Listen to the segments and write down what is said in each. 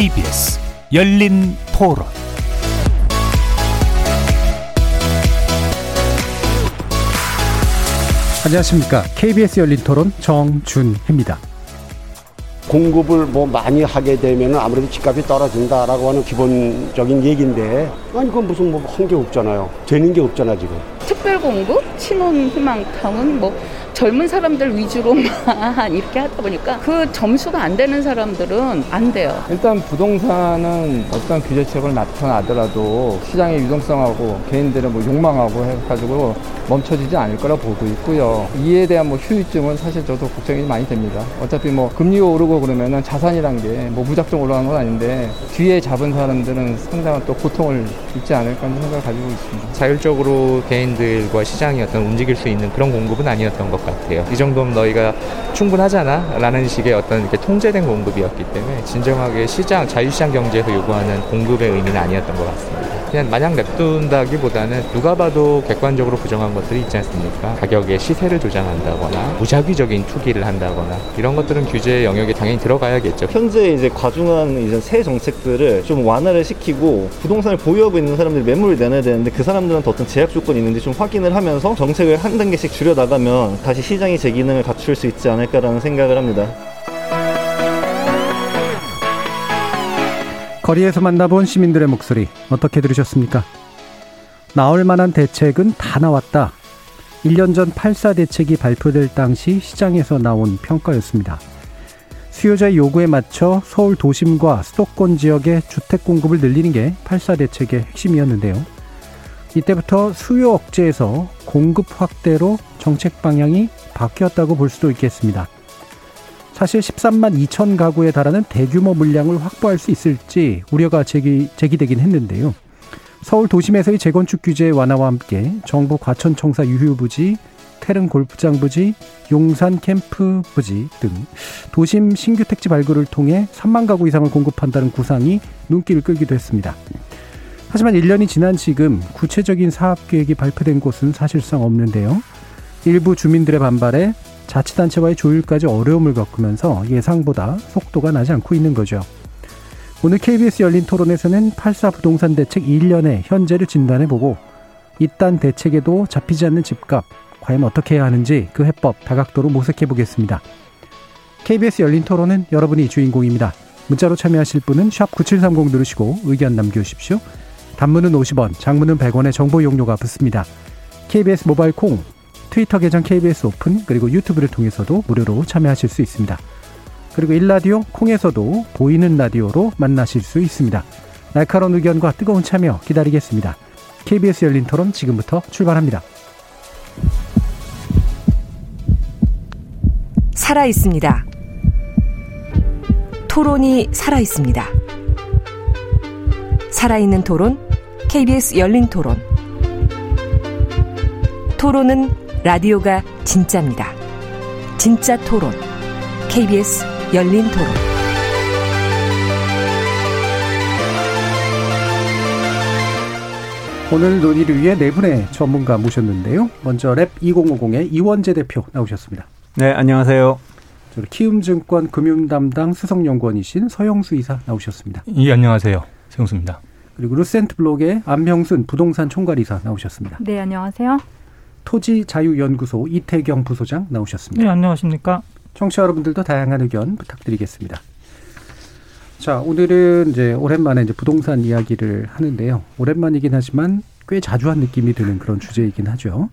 KBS 열린 토론 안녕하십니까. KBS 열린 토론 정준혜입니다. 공급을 뭐 많이 하게 되면 아무래도 집값이 떨어진다라고 하는 기본적인 얘기인데 아니 그건 무슨 뭐 한 게 없잖아요. 되는 게 없잖아 지금. 특별 공급, 신혼 희망타운, 뭐 젊은 사람들 위주로만 이렇게 하다 보니까 그 점수가 안 되는 사람들은 안 돼요. 일단 부동산은 어떤 규제책을 나타나더라도 시장의 유동성하고 개인들의 뭐 욕망하고 해가지고 멈춰지지 않을 거라 보고 있고요. 이에 대한 뭐 후유증은 사실 저도 걱정이 많이 됩니다. 어차피 뭐 금리가 오르고 그러면은 자산이란 게 뭐 무작정 올라가는 건 아닌데 뒤에 잡은 사람들은 상당한 또 고통을 입지 않을까 하는 생각을 가지고 있습니다. 자율적으로 개인들과 시장이 어떤 움직일 수 있는 그런 공급은 아니었던 것 같아요. 이 정도면 너희가 충분하잖아 라는 식의 어떤 이렇게 통제된 공급이었기 때문에 진정하게 시장, 자유시장 경제에서 요구하는 공급의 의미는 아니었던 것 같습니다. 그냥 마냥 냅둔다기보다는 누가 봐도 객관적으로 부정한 것들이 있지 않습니까? 가격의 시세를 조장한다거나 무작위적인 투기를 한다거나 이런 것들은 규제 영역에 당연히 들어가야겠죠. 현재 이제 과중한 이제 새 정책들을 좀 완화를 시키고 부동산을 보유하고 있는 사람들이 매물을 내놔야 되는데 그 사람들한테 어떤 제약 조건이 있는지 좀 확인을 하면서 정책을 한 단계씩 줄여 나가면 다시 시장이 제 기능을 갖출 수 있지 않을까라는 생각을 합니다. 거리에서 만나본 시민들의 목소리 어떻게 들으셨습니까? 나올 만한 대책은 다 나왔다. 1년 전 8사 대책이 발표될 당시 시장에서 나온 평가였습니다. 수요자의 요구에 맞춰 서울 도심과 수도권 지역의 주택 공급을 늘리는 게 8사 대책의 핵심이었는데요. 이때부터 수요 억제에서 공급 확대로 정책 방향이 바뀌었다고 볼 수도 있겠습니다. 사실 13만 2천 가구에 달하는 대규모 물량을 확보할 수 있을지 우려가 제기, 제기되긴 했는데요. 서울 도심에서의 재건축 규제 완화와 함께 정부 과천청사 유휴부지, 태릉 골프장 부지, 용산 캠프 부지 등 도심 신규 택지 발굴을 통해 3만 가구 이상을 공급한다는 구상이 눈길을 끌기도 했습니다. 하지만 1년이 지난 지금 구체적인 사업 계획이 발표된 곳은 사실상 없는데요. 일부 주민들의 반발에 자치단체와의 조율까지 어려움을 겪으면서 예상보다 속도가 나지 않고 있는 거죠. 오늘 KBS 열린 토론에서는 8사 부동산 대책 1년의 현재를 진단해보고 이딴 대책에도 잡히지 않는 집값 과연 어떻게 해야 하는지 그 해법 다각도로 모색해보겠습니다. KBS 열린 토론은 여러분이 주인공입니다. 문자로 참여하실 분은 9730 누르시고 의견 남겨주십시오. 단문은 50원, 장문은 100원의 정보 용료가 붙습니다. KBS 모바일 콩, 트위터 계정 KBS 오픈, 그리고 유튜브를 통해서도 무료로 참여하실 수 있습니다. 그리고 일라디오 콩에서도 보이는 라디오로 만나실 수 있습니다. 날카로운 의견과 뜨거운 참여 기다리겠습니다. KBS 열린 토론 지금부터 출발합니다. 살아 있습니다. 토론이 살아 있습니다. 살아있는 토론, KBS 열린 토론. 토론은 라디오가 진짜입니다. 진짜 토론, KBS 열린 토론. 오늘 논의를 위해 네 분의 전문가 모셨는데요. 먼저 랩 2050의 이원재 대표 나오셨습니다. 네, 안녕하세요. 키움증권 금융담당 수석연구원이신 서영수 이사 나오셨습니다. 예, 안녕하세요. 서영수입니다. 그리고 루센트 블록의 안명순 부동산 총괄이사 나오셨습니다. 네, 안녕하세요. 토지자유연구소 이태경 부소장 나오셨습니다. 네, 안녕하십니까. 청취자 여러분들도 다양한 의견 부탁드리겠습니다. 자, 오늘은 이제 오랜만에 이제 부동산 이야기를 하는데요. 오랜만이긴 하지만 꽤 자주 한 느낌이 드는 그런 주제이긴 하죠.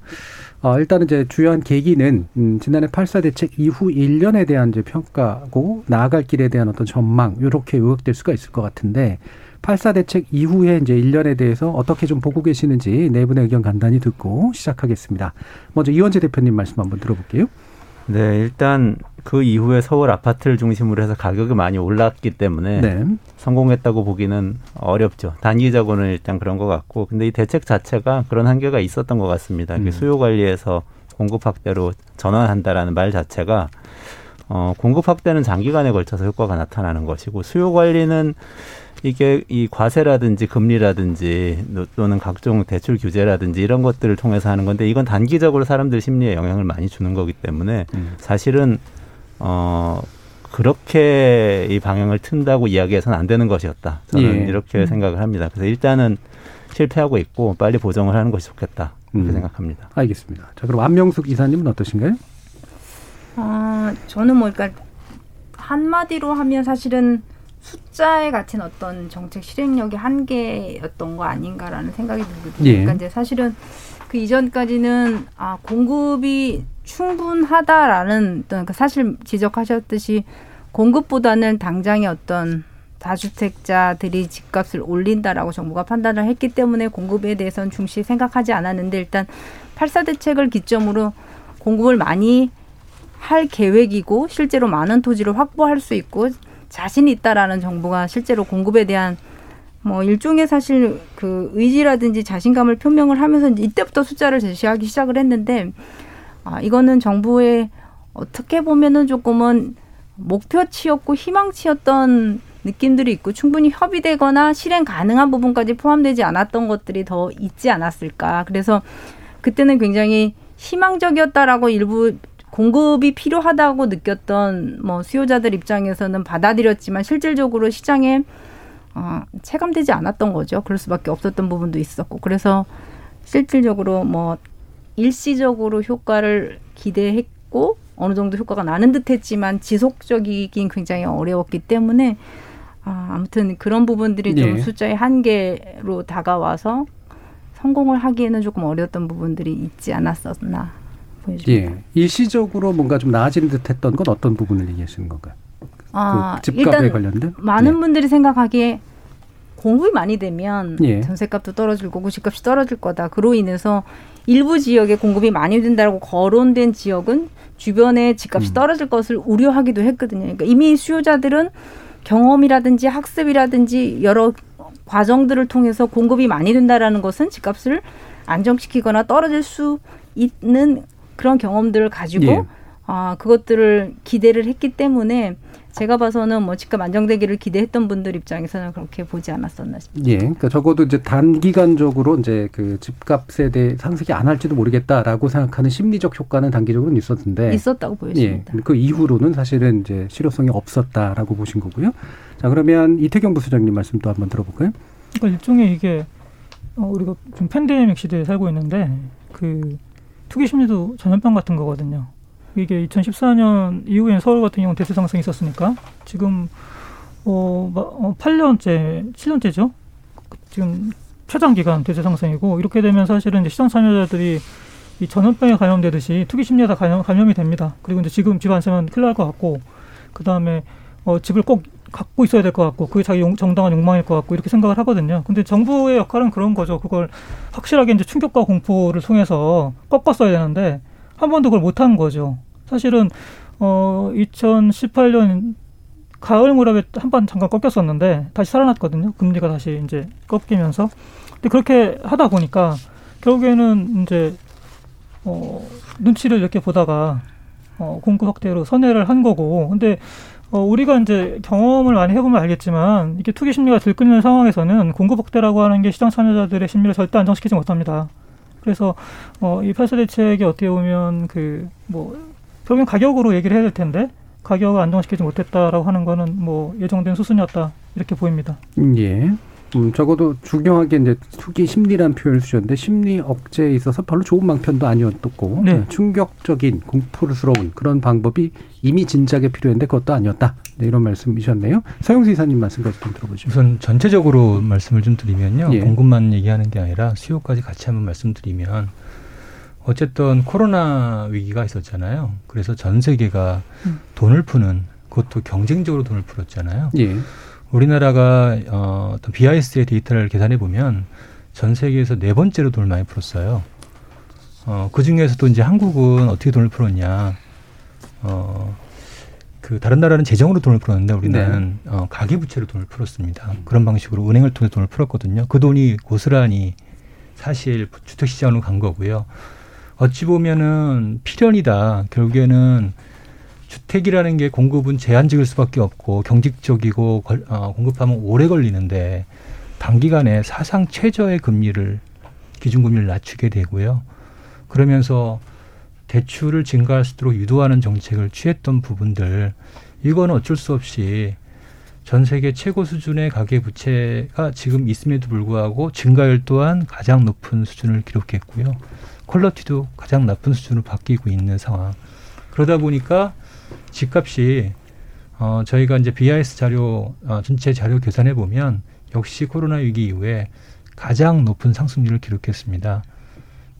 어, 일단은 이제 주요한 계기는 음, 지난해 8사 대책 이후 1년에 대한 이제 평가고 나아갈 길에 대한 어떤 전망 이렇게 요약될 수가 있을 것 같은데 8사 대책 이후에 이제 1년에 대해서 어떻게 좀 보고 계시는지 네 분의 의견 간단히 듣고 시작하겠습니다. 먼저 이원재 대표님 말씀 한번 들어볼게요. 네, 일단 그 이후에 서울 아파트를 중심으로 해서 가격이 많이 올랐기 때문에 네. 성공했다고 보기는 어렵죠. 단기적으로는 일단 그런 것 같고, 근데 이 대책 자체가 그런 한계가 있었던 것 같습니다. 음. 수요 관리에서 공급 확대로 전환한다라는 말 자체가 어, 공급 확대는 장기간에 걸쳐서 효과가 나타나는 것이고 수요 관리는 이게 이 과세라든지 금리라든지 또는 각종 대출 규제라든지 이런 것들을 통해서 하는 건데 이건 단기적으로 사람들 심리에 영향을 많이 주는 거기 때문에 음. 사실은 어 그렇게 이 방향을 튼다고 이야기해서는 안 되는 것이었다. 저는 예. 이렇게 음. 생각을 합니다. 그래서 일단은 실패하고 있고 빨리 보정을 하는 것이 좋겠다. 그렇게 음. 생각합니다. 알겠습니다. 자, 그럼 안명숙 이사님은 어떠신가요? 아, 저는 뭐, 그러니까 한마디로 하면 사실은 숫자에 갇힌 어떤 정책 실행력이 한계였던 거 아닌가라는 생각이 들거든요. 예. 그러니까 이제 사실은 그 이전까지는 아 공급이 충분하다라는 어떤 그 사실 지적하셨듯이 공급보다는 당장의 어떤 다주택자들이 집값을 올린다라고 정부가 판단을 했기 때문에 공급에 대해서는 중시 생각하지 않았는데 일단 팔사 대책을 기점으로 공급을 많이 할 계획이고 실제로 많은 토지를 확보할 수 있고 자신이 있다라는 정부가 실제로 공급에 대한 뭐 일종의 사실 그 의지라든지 자신감을 표명을 하면서 이때부터 숫자를 제시하기 시작을 했는데 아 이거는 정부의 어떻게 보면은 조금은 목표치였고 희망치였던 느낌들이 있고 충분히 협의되거나 실행 가능한 부분까지 포함되지 않았던 것들이 더 있지 않았을까. 그래서 그때는 굉장히 희망적이었다라고 일부 공급이 필요하다고 느꼈던 뭐 수요자들 입장에서는 받아들였지만 실질적으로 시장에 어, 체감되지 않았던 거죠. 그럴 수밖에 없었던 부분도 있었고 그래서 실질적으로 뭐 일시적으로 효과를 기대했고 어느 정도 효과가 나는 듯했지만 지속적이긴 굉장히 어려웠기 때문에 아, 아무튼 그런 부분들이 좀 네. 숫자의 한계로 다가와서 성공을 하기에는 조금 어려웠던 부분들이 있지 않았었나 보여집니다. 예. 일시적으로 뭔가 좀 나아지는 듯했던 건 어떤 부분을 얘기하시는 건가요? 아, 그 집값에 관련된 많은 예. 분들이 생각하기에 공급이 많이 되면 예. 전세값도 떨어질 거고 집값이 떨어질 거다. 그로 인해서 일부 지역에 공급이 많이 된다고 거론된 지역은 주변에 집값이 음. 떨어질 것을 우려하기도 했거든요. 그러니까 이미 수요자들은 경험이라든지 학습이라든지 여러 과정들을 통해서 공급이 많이 된다라는 것은 집값을 안정시키거나 떨어질 수 있는 그런 경험들을 가지고 예. 아 그것들을 기대를 했기 때문에 제가 봐서는 뭐 집값 안정되기를 기대했던 분들 입장에서는 그렇게 보지 않았었나 싶습니다. 예, 그러니까 적어도 이제 단기간적으로 이제 그 집값에 대해 상승이 안 할지도 모르겠다라고 생각하는 심리적 효과는 단기적으로는 있었는데 있었다고 보여집니다. 예, 그 이후로는 사실은 이제 실효성이 없었다라고 보신 거고요. 자, 그러면 이태경 부수장님 말씀 도 한번 들어볼까요? 그러니까 일종의 이게 어, 우리가 좀 팬데믹 시대에 살고 있는데 그 투기 심리도 전염병 같은 거거든요. 이게 2014년 이후에 서울 같은 경우는 대세 상승이 있었으니까 지금 어, 8년째, 어, 7년째죠. 지금 최장 기간 대세 상승이고 이렇게 되면 사실은 이제 시장 참여자들이 이 전염병에 감염되듯이 투기 심리에 다 감염, 감염이 됩니다. 그리고 이제 지금 집안 사면 큰일 날 것 같고 그 다음에 어, 집을 꼭 갖고 있어야 될 것 같고 그게 자기 용, 정당한 욕망일 것 같고 이렇게 생각을 하거든요. 근데 정부의 역할은 그런 거죠. 그걸 확실하게 이제 충격과 공포를 통해서 꺾었어야 되는데 한 번도 그걸 못한 거죠. 사실은 어 2018년 가을 무렵에 한 번 잠깐 꺾였었는데 다시 살아났거든요. 금리가 다시 이제 꺾이면서. 근데 그렇게 하다 보니까 결국에는 이제 어 눈치를 이렇게 보다가 어 공급 확대로 선회를 한 거고. 근데 어, 우리가 이제 경험을 많이 해보면 알겠지만 이게 투기 심리가 들끓는 상황에서는 공급 확대라고 하는 게 시장 참여자들의 심리를 절대 안정시키지 못합니다. 그래서 어, 이 팔사 대책이 어떻게 보면 그 뭐 결국엔 가격으로 얘기를 해야 될 텐데 가격을 안정시키지 못했다라고 하는 거는 뭐 예정된 수순이었다 이렇게 보입니다. 예. 음, 적어도 중요하게 이제 투기 심리란 표현을 쓰셨는데 심리 억제에 있어서 별로 좋은 방편도 아니었고 네. 충격적인 공포스러운 그런 방법이 이미 진작에 필요했는데 그것도 아니었다. 네, 이런 말씀이셨네요. 서영수 이사님 말씀까지 좀 들어보죠. 우선 전체적으로 말씀을 좀 드리면요. 예. 공급만 얘기하는 게 아니라 수요까지 같이 한번 말씀드리면 어쨌든 코로나 위기가 있었잖아요. 그래서 전 세계가 음. 돈을 푸는 그것도 경쟁적으로 돈을 풀었잖아요. 예. 우리나라가 어, 어떤 BIS의 데이터를 계산해 보면 전 세계에서 네 번째로 돈을 많이 풀었어요. 어, 그 중에서도 이제 한국은 어떻게 돈을 풀었냐. 어, 그 다른 나라는 재정으로 돈을 풀었는데 우리는 네. 어, 가계부채로 돈을 풀었습니다. 음. 그런 방식으로 은행을 통해 돈을 풀었거든요. 그 돈이 고스란히 사실 주택시장으로 간 거고요. 어찌 보면은 필연이다. 결국에는 주택이라는 게 공급은 제한적일 수밖에 없고 경직적이고 어, 공급하면 오래 걸리는데 단기간에 사상 최저의 금리를 기준금리를 낮추게 되고요. 그러면서 대출을 증가할 수 있도록 유도하는 정책을 취했던 부분들 이거는 어쩔 수 없이 전 세계 최고 수준의 가계 부채가 지금 있음에도 불구하고 증가율 또한 가장 높은 수준을 기록했고요. 퀄러티도 가장 나쁜 수준으로 바뀌고 있는 상황. 그러다 보니까 집값이 어, 저희가 이제 BIS 자료 어, 전체 자료 계산해 보면 역시 코로나 위기 이후에 가장 높은 상승률을 기록했습니다.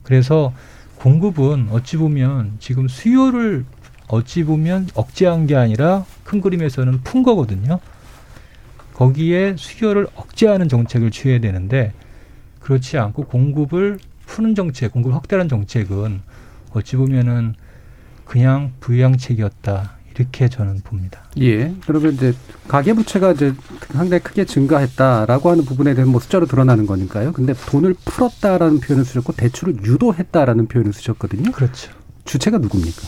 그래서 공급은 어찌 보면 지금 수요를 어찌 보면 억제한 게 아니라 큰 그림에서는 푼 거거든요. 거기에 수요를 억제하는 정책을 취해야 되는데 그렇지 않고 공급을 푸는 정책, 공급 확대하는 정책은 어찌 보면은 그냥 부양책이었다. 이렇게 저는 봅니다. 예. 그러면 이제 가계 부채가 이제 상당히 크게 증가했다라고 하는 부분에 대한 뭐 숫자로 드러나는 거니까요. 근데 돈을 풀었다라는 표현을 쓰셨고 대출을 유도했다라는 표현을 쓰셨거든요. 그렇죠. 주체가 누굽니까?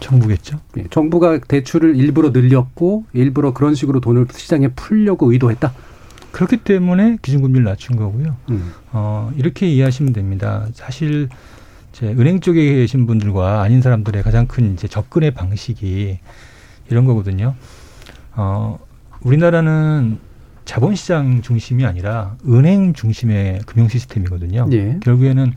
정부겠죠. 예, 정부가 대출을 일부러 늘렸고 일부러 그런 식으로 돈을 시장에 풀려고 의도했다. 그렇기 때문에 기준금리를 낮춘 거고요. 음. 어, 이렇게 이해하시면 됩니다. 사실 이제 은행 쪽에 계신 분들과 아닌 사람들의 가장 큰 이제 접근의 방식이 이런 거거든요. 어, 우리나라는 자본시장 중심이 아니라 은행 중심의 금융 시스템이거든요. 예. 결국에는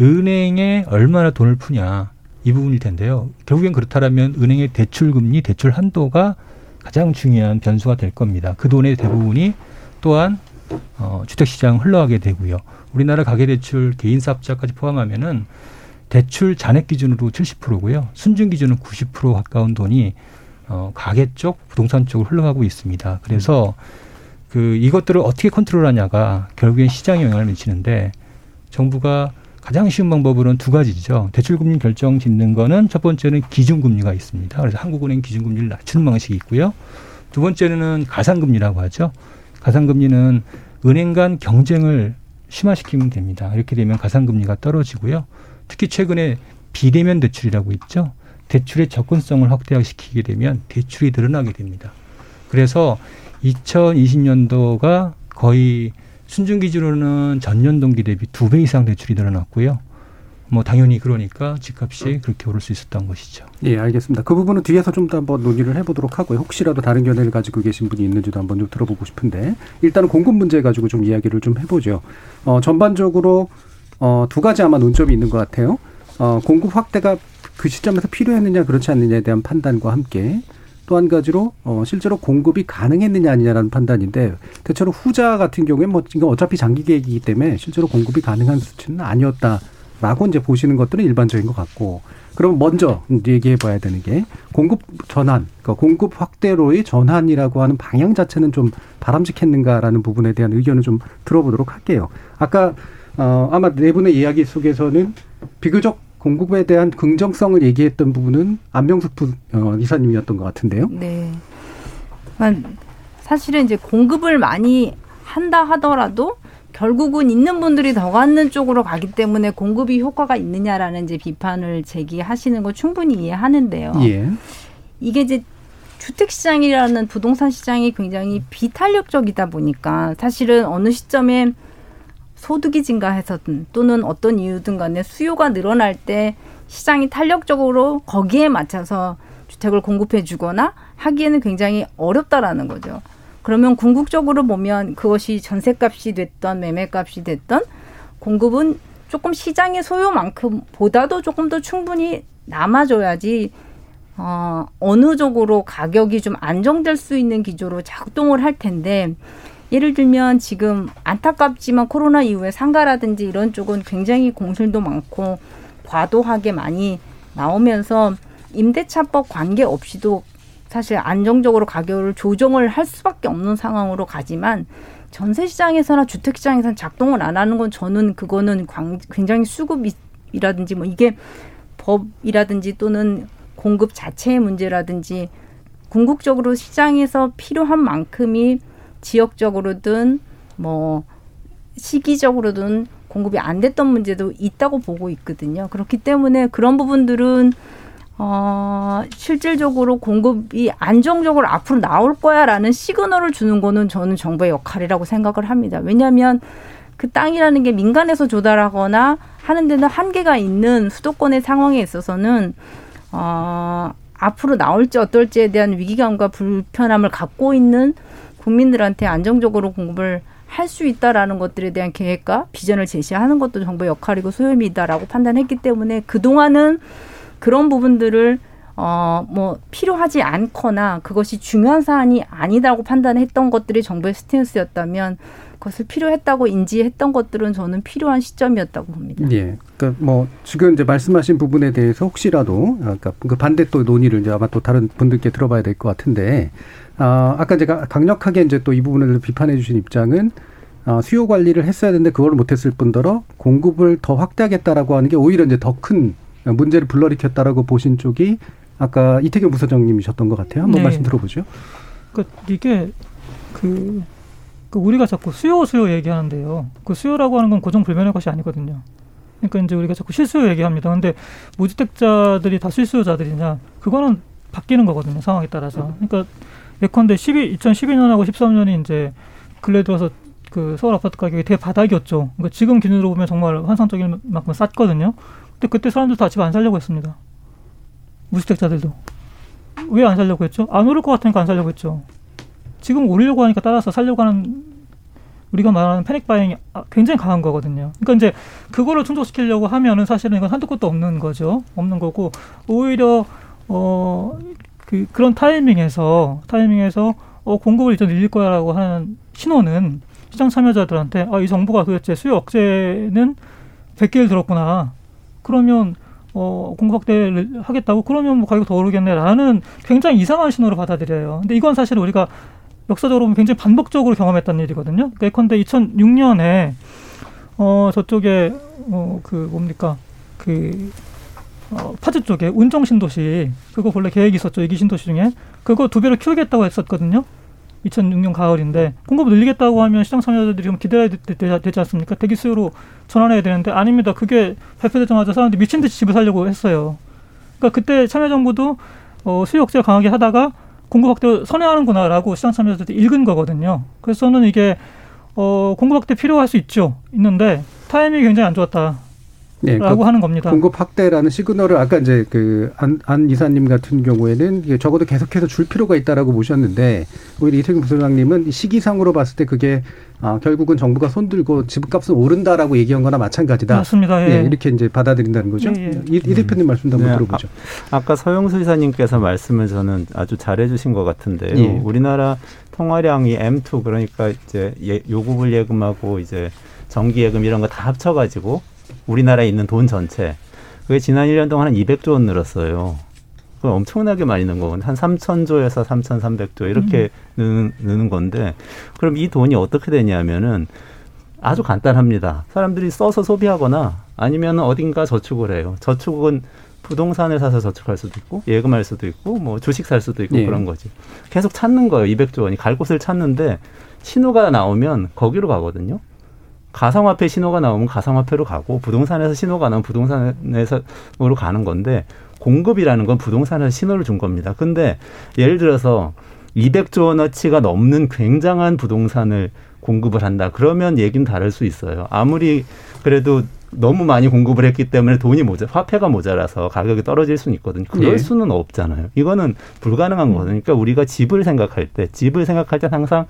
은행에 얼마나 돈을 푸냐 이 부분일 텐데요. 결국엔 그렇다면 은행의 대출 금리, 대출 한도가 가장 중요한 변수가 될 겁니다. 그 돈의 대부분이 또한 어, 주택시장 흘러가게 되고요. 우리나라 가계대출 개인사업자까지 포함하면은 대출 잔액 기준으로 70%고요. 순증 기준은 90% 가까운 돈이 어, 가계 쪽, 부동산 쪽으로 흘러가고 있습니다. 그래서 그 이것들을 어떻게 컨트롤하냐가 결국엔 시장에 영향을 미치는데 정부가 가장 쉬운 방법으로는 두 가지죠. 대출금리 결정 짓는 거는 첫 번째는 기준금리가 있습니다. 그래서 한국은행 기준금리를 낮추는 방식이 있고요. 두 번째는 가상금리라고 하죠. 가상금리는 은행 간 경쟁을 심화시키면 됩니다. 이렇게 되면 가상금리가 떨어지고요. 특히 최근에 비대면 대출이라고 있죠. 대출의 접근성을 확대시키게 되면 대출이 늘어나게 됩니다. 그래서 2020년도가 거의 순증 기준으로는 전년 동기 대비 두 배 이상 대출이 늘어났고요. 뭐 당연히 그러니까 집값이 그렇게 오를 수 있었던 것이죠. 예, 알겠습니다. 그 부분은 뒤에서 좀 더 한번 논의를 해보도록 하고요. 혹시라도 다른 견해를 가지고 계신 분이 있는지도 한번 좀 들어보고 싶은데 일단은 공급 문제 가지고 좀 이야기를 좀 해보죠. 어, 전반적으로 어, 두 가지 아마 논점이 있는 것 같아요. 어, 공급 확대가 그 시점에서 필요했느냐 그렇지 않느냐에 대한 판단과 함께 또 한 가지로 어, 실제로 공급이 가능했느냐 아니냐라는 판단인데 대체로 후자 같은 경우에 뭐 이거 어차피 장기 계획이기 때문에 실제로 공급이 가능한 수치는 아니었다. 라고 이제 보시는 것들은 일반적인 것 같고 그럼 먼저 얘기해 봐야 되는 게 공급 전환, 그러니까 공급 확대로의 전환이라고 하는 방향 자체는 좀 바람직했는가라는 부분에 대한 의견을 좀 들어보도록 할게요. 아까 어 아마 네 분의 이야기 속에서는 비교적 공급에 대한 긍정성을 얘기했던 부분은 안명숙 부, 어, 이사님이었던 것 같은데요. 네. 사실은 이제 공급을 많이 한다 하더라도 결국은 있는 분들이 더 갖는 쪽으로 가기 때문에 공급이 효과가 있느냐라는 이제 비판을 제기하시는 거 충분히 이해하는데요. 예. 이게 이제 주택 시장이라는 부동산 시장이 굉장히 비탄력적이다 보니까 사실은 어느 시점에 소득이 증가해서든 또는 어떤 이유든 간에 수요가 늘어날 때 시장이 탄력적으로 거기에 맞춰서 주택을 공급해 주거나 하기에는 굉장히 어렵다라는 거죠. 그러면 궁극적으로 보면 그것이 전세값이 됐던 매매값이 됐던 공급은 조금 시장의 소요만큼 보다도 조금 더 충분히 남아줘야지 어, 어느 쪽으로 가격이 좀 안정될 수 있는 기조로 작동을 할 텐데 예를 들면 지금 안타깝지만 코로나 이후에 상가라든지 이런 쪽은 굉장히 공실도 많고 과도하게 많이 나오면서 임대차법 관계 없이도 사실 안정적으로 가격을 조정을 할 수밖에 없는 상황으로 가지만 전세 시장에서나 주택 시장에서는 작동을 안 하는 건 저는 그거는 굉장히 수급이라든지 뭐 이게 법이라든지 또는 공급 자체의 문제라든지 궁극적으로 시장에서 필요한 만큼이 지역적으로든 뭐 시기적으로든 공급이 안 됐던 문제도 있다고 보고 있거든요. 그렇기 때문에 그런 부분들은 어, 실질적으로 공급이 안정적으로 앞으로 나올 거야라는 시그널을 주는 거는 저는 정부의 역할이라고 생각을 합니다. 왜냐하면 그 땅이라는 게 민간에서 조달하거나 하는 데는 한계가 있는 수도권의 상황에 있어서는 어, 앞으로 나올지 어떨지에 대한 위기감과 불편함을 갖고 있는 국민들한테 안정적으로 공급을 할 수 있다라는 것들에 대한 계획과 비전을 제시하는 것도 정부의 역할이고 소임이다라고 판단했기 때문에 그동안은 그런 부분들을 어, 뭐, 필요하지 않거나 그것이 중요한 사안이 아니다고 판단했던 것들이 정부의 스탠스였다면 그것을 필요했다고 인지했던 것들은 저는 필요한 시점이었다고 봅니다. 예. 그러니까 뭐 지금 이제 말씀하신 부분에 대해서 혹시라도 아까 그 반대 또 논의를 이제 아마 또 다른 분들께 들어봐야 될 것 같은데 아, 아까 제가 강력하게 이제 또 이 부분을 비판해 주신 입장은 어, 수요 관리를 했어야 되는데 그걸 못했을 뿐더러 공급을 더 확대하겠다라고 하는 게 오히려 이제 더큰 문제를 불러일으켰다라고 보신 쪽이 아까 이태경 부서장님이셨던 것 같아요. 한번 네. 말씀 들어보죠. 그 이게 그, 그 우리가 자꾸 수요 수요 얘기하는데요. 그 수요라고 하는 건 고정 불변의 것이 아니거든요. 그러니까 이제 우리가 자꾸 실수요 얘기합니다. 근데 무주택자들이 다 실수요자들이냐? 그거는 바뀌는 거거든요. 상황에 따라서. 그러니까 예컨대 12, 2012년하고 13년이 이제 근래 들어서 그 서울 아파트 가격이 대바닥이었죠. 그러니까 지금 기준으로 보면 정말 환상적인 만큼 쌌거든요. 근데 그때 사람들 다 집 안 살려고 했습니다. 무주택자들도. 왜 안 살려고 했죠? 안 오를 것 같으니까 안 살려고 했죠. 지금 오르려고 하니까 따라서 살려고 하는 우리가 말하는 패닉 바잉이 아, 굉장히 강한 거거든요. 그러니까 이제 그거를 충족시키려고 하면은 사실은 이건 한도 끝도 없는 거죠. 없는 거고 오히려 어 그 그런 타이밍에서 타이밍에서 어 공급을 이제 늘릴 거야라고 하는 신호는 시장 참여자들한테 아 이 정부가 도대체 수요 억제는 100개를 들었구나. 그러면 어, 공급 확대를 하겠다고 그러면 뭐 가격 더 오르겠네라는 굉장히 이상한 신호를 받아들여요. 근데 이건 사실 우리가 역사적으로 보면 굉장히 반복적으로 경험했던 일이거든요. 그러니까 예컨대 2006년에 어 저쪽에 어 그 뭡니까 그 어, 파주 쪽에 운정 신도시 그거 본래 계획이 있었죠 이기 신도시 중에 그거 두 배로 키우겠다고 했었거든요. 2006년 가을인데 공급을 늘리겠다고 하면 시장 참여자들이 좀 기대해야 되, 되지 않습니까? 대기 수요로 전환해야 되는데 아닙니다. 그게 발표되자마자 사람들이 미친 듯이 집을 살려고 했어요. 그러니까 그때 참여정부도 어, 수요 억제를 강하게 하다가 공급 확대 선회하는구나라고 시장 참여자들이 읽은 거거든요. 그래서 저는 이게 어, 공급 확대 필요할 수 있죠. 있는데 타이밍이 굉장히 안 좋았다. 네, 라고 그 하는 겁니다. 공급 확대라는 시그널을 아까 이제 그안 안 이사님 같은 경우에는 적어도 계속해서 줄 필요가 있다라고 보셨는데 오히려 이태경 부소장님은 시기상으로 봤을 때 그게 아, 결국은 정부가 손들고 집값은 오른다라고 얘기한 거나 마찬가지다. 맞습니다. 예. 예 이렇게 이제 받아들인다는 거죠. 예, 예. 이, 이, 대표님 말씀도 한번 네, 들어보죠. 아, 까 서영수 이사님께서 말씀을 저는 아주 잘해 주신 것 같은데요. 예. 우리나라 통화량이 M2 그러니까 이제 예, 요구불 예금하고 이제 정기 예금 이런 거 다 합쳐 가지고 우리나라에 있는 돈 전체. 그게 지난 1년 동안 한 200조 원 늘었어요. 그 엄청나게 많이 는 거거든요. 한 3천조에서 3,300조 이렇게 음. 느는, 느는 건데 그럼 이 돈이 어떻게 되냐면은 아주 간단합니다. 사람들이 써서 소비하거나 아니면 어딘가 저축을 해요. 저축은 부동산을 사서 저축할 수도 있고 예금할 수도 있고 뭐 주식 살 수도 있고 네. 그런 거지. 계속 찾는 거예요. 200조 원이 갈 곳을 찾는데 신호가 나오면 거기로 가거든요. 가상화폐 신호가 나오면 가상화폐로 가고 부동산에서 신호가 나오면 부동산에서로 가는 건데 공급이라는 건 부동산에서 신호를 준 겁니다. 근데 예를 들어서 200조 원어치가 넘는 굉장한 부동산을 공급을 한다. 그러면 얘기는 다를 수 있어요. 아무리 그래도 너무 많이 공급을 했기 때문에 돈이 모자, 화폐가 모자라서 가격이 떨어질 수는 있거든요. 그럴 예. 수는 없잖아요. 이거는 불가능한 거거든요. 그러니까 우리가 집을 생각할 때, 집을 생각할 때 항상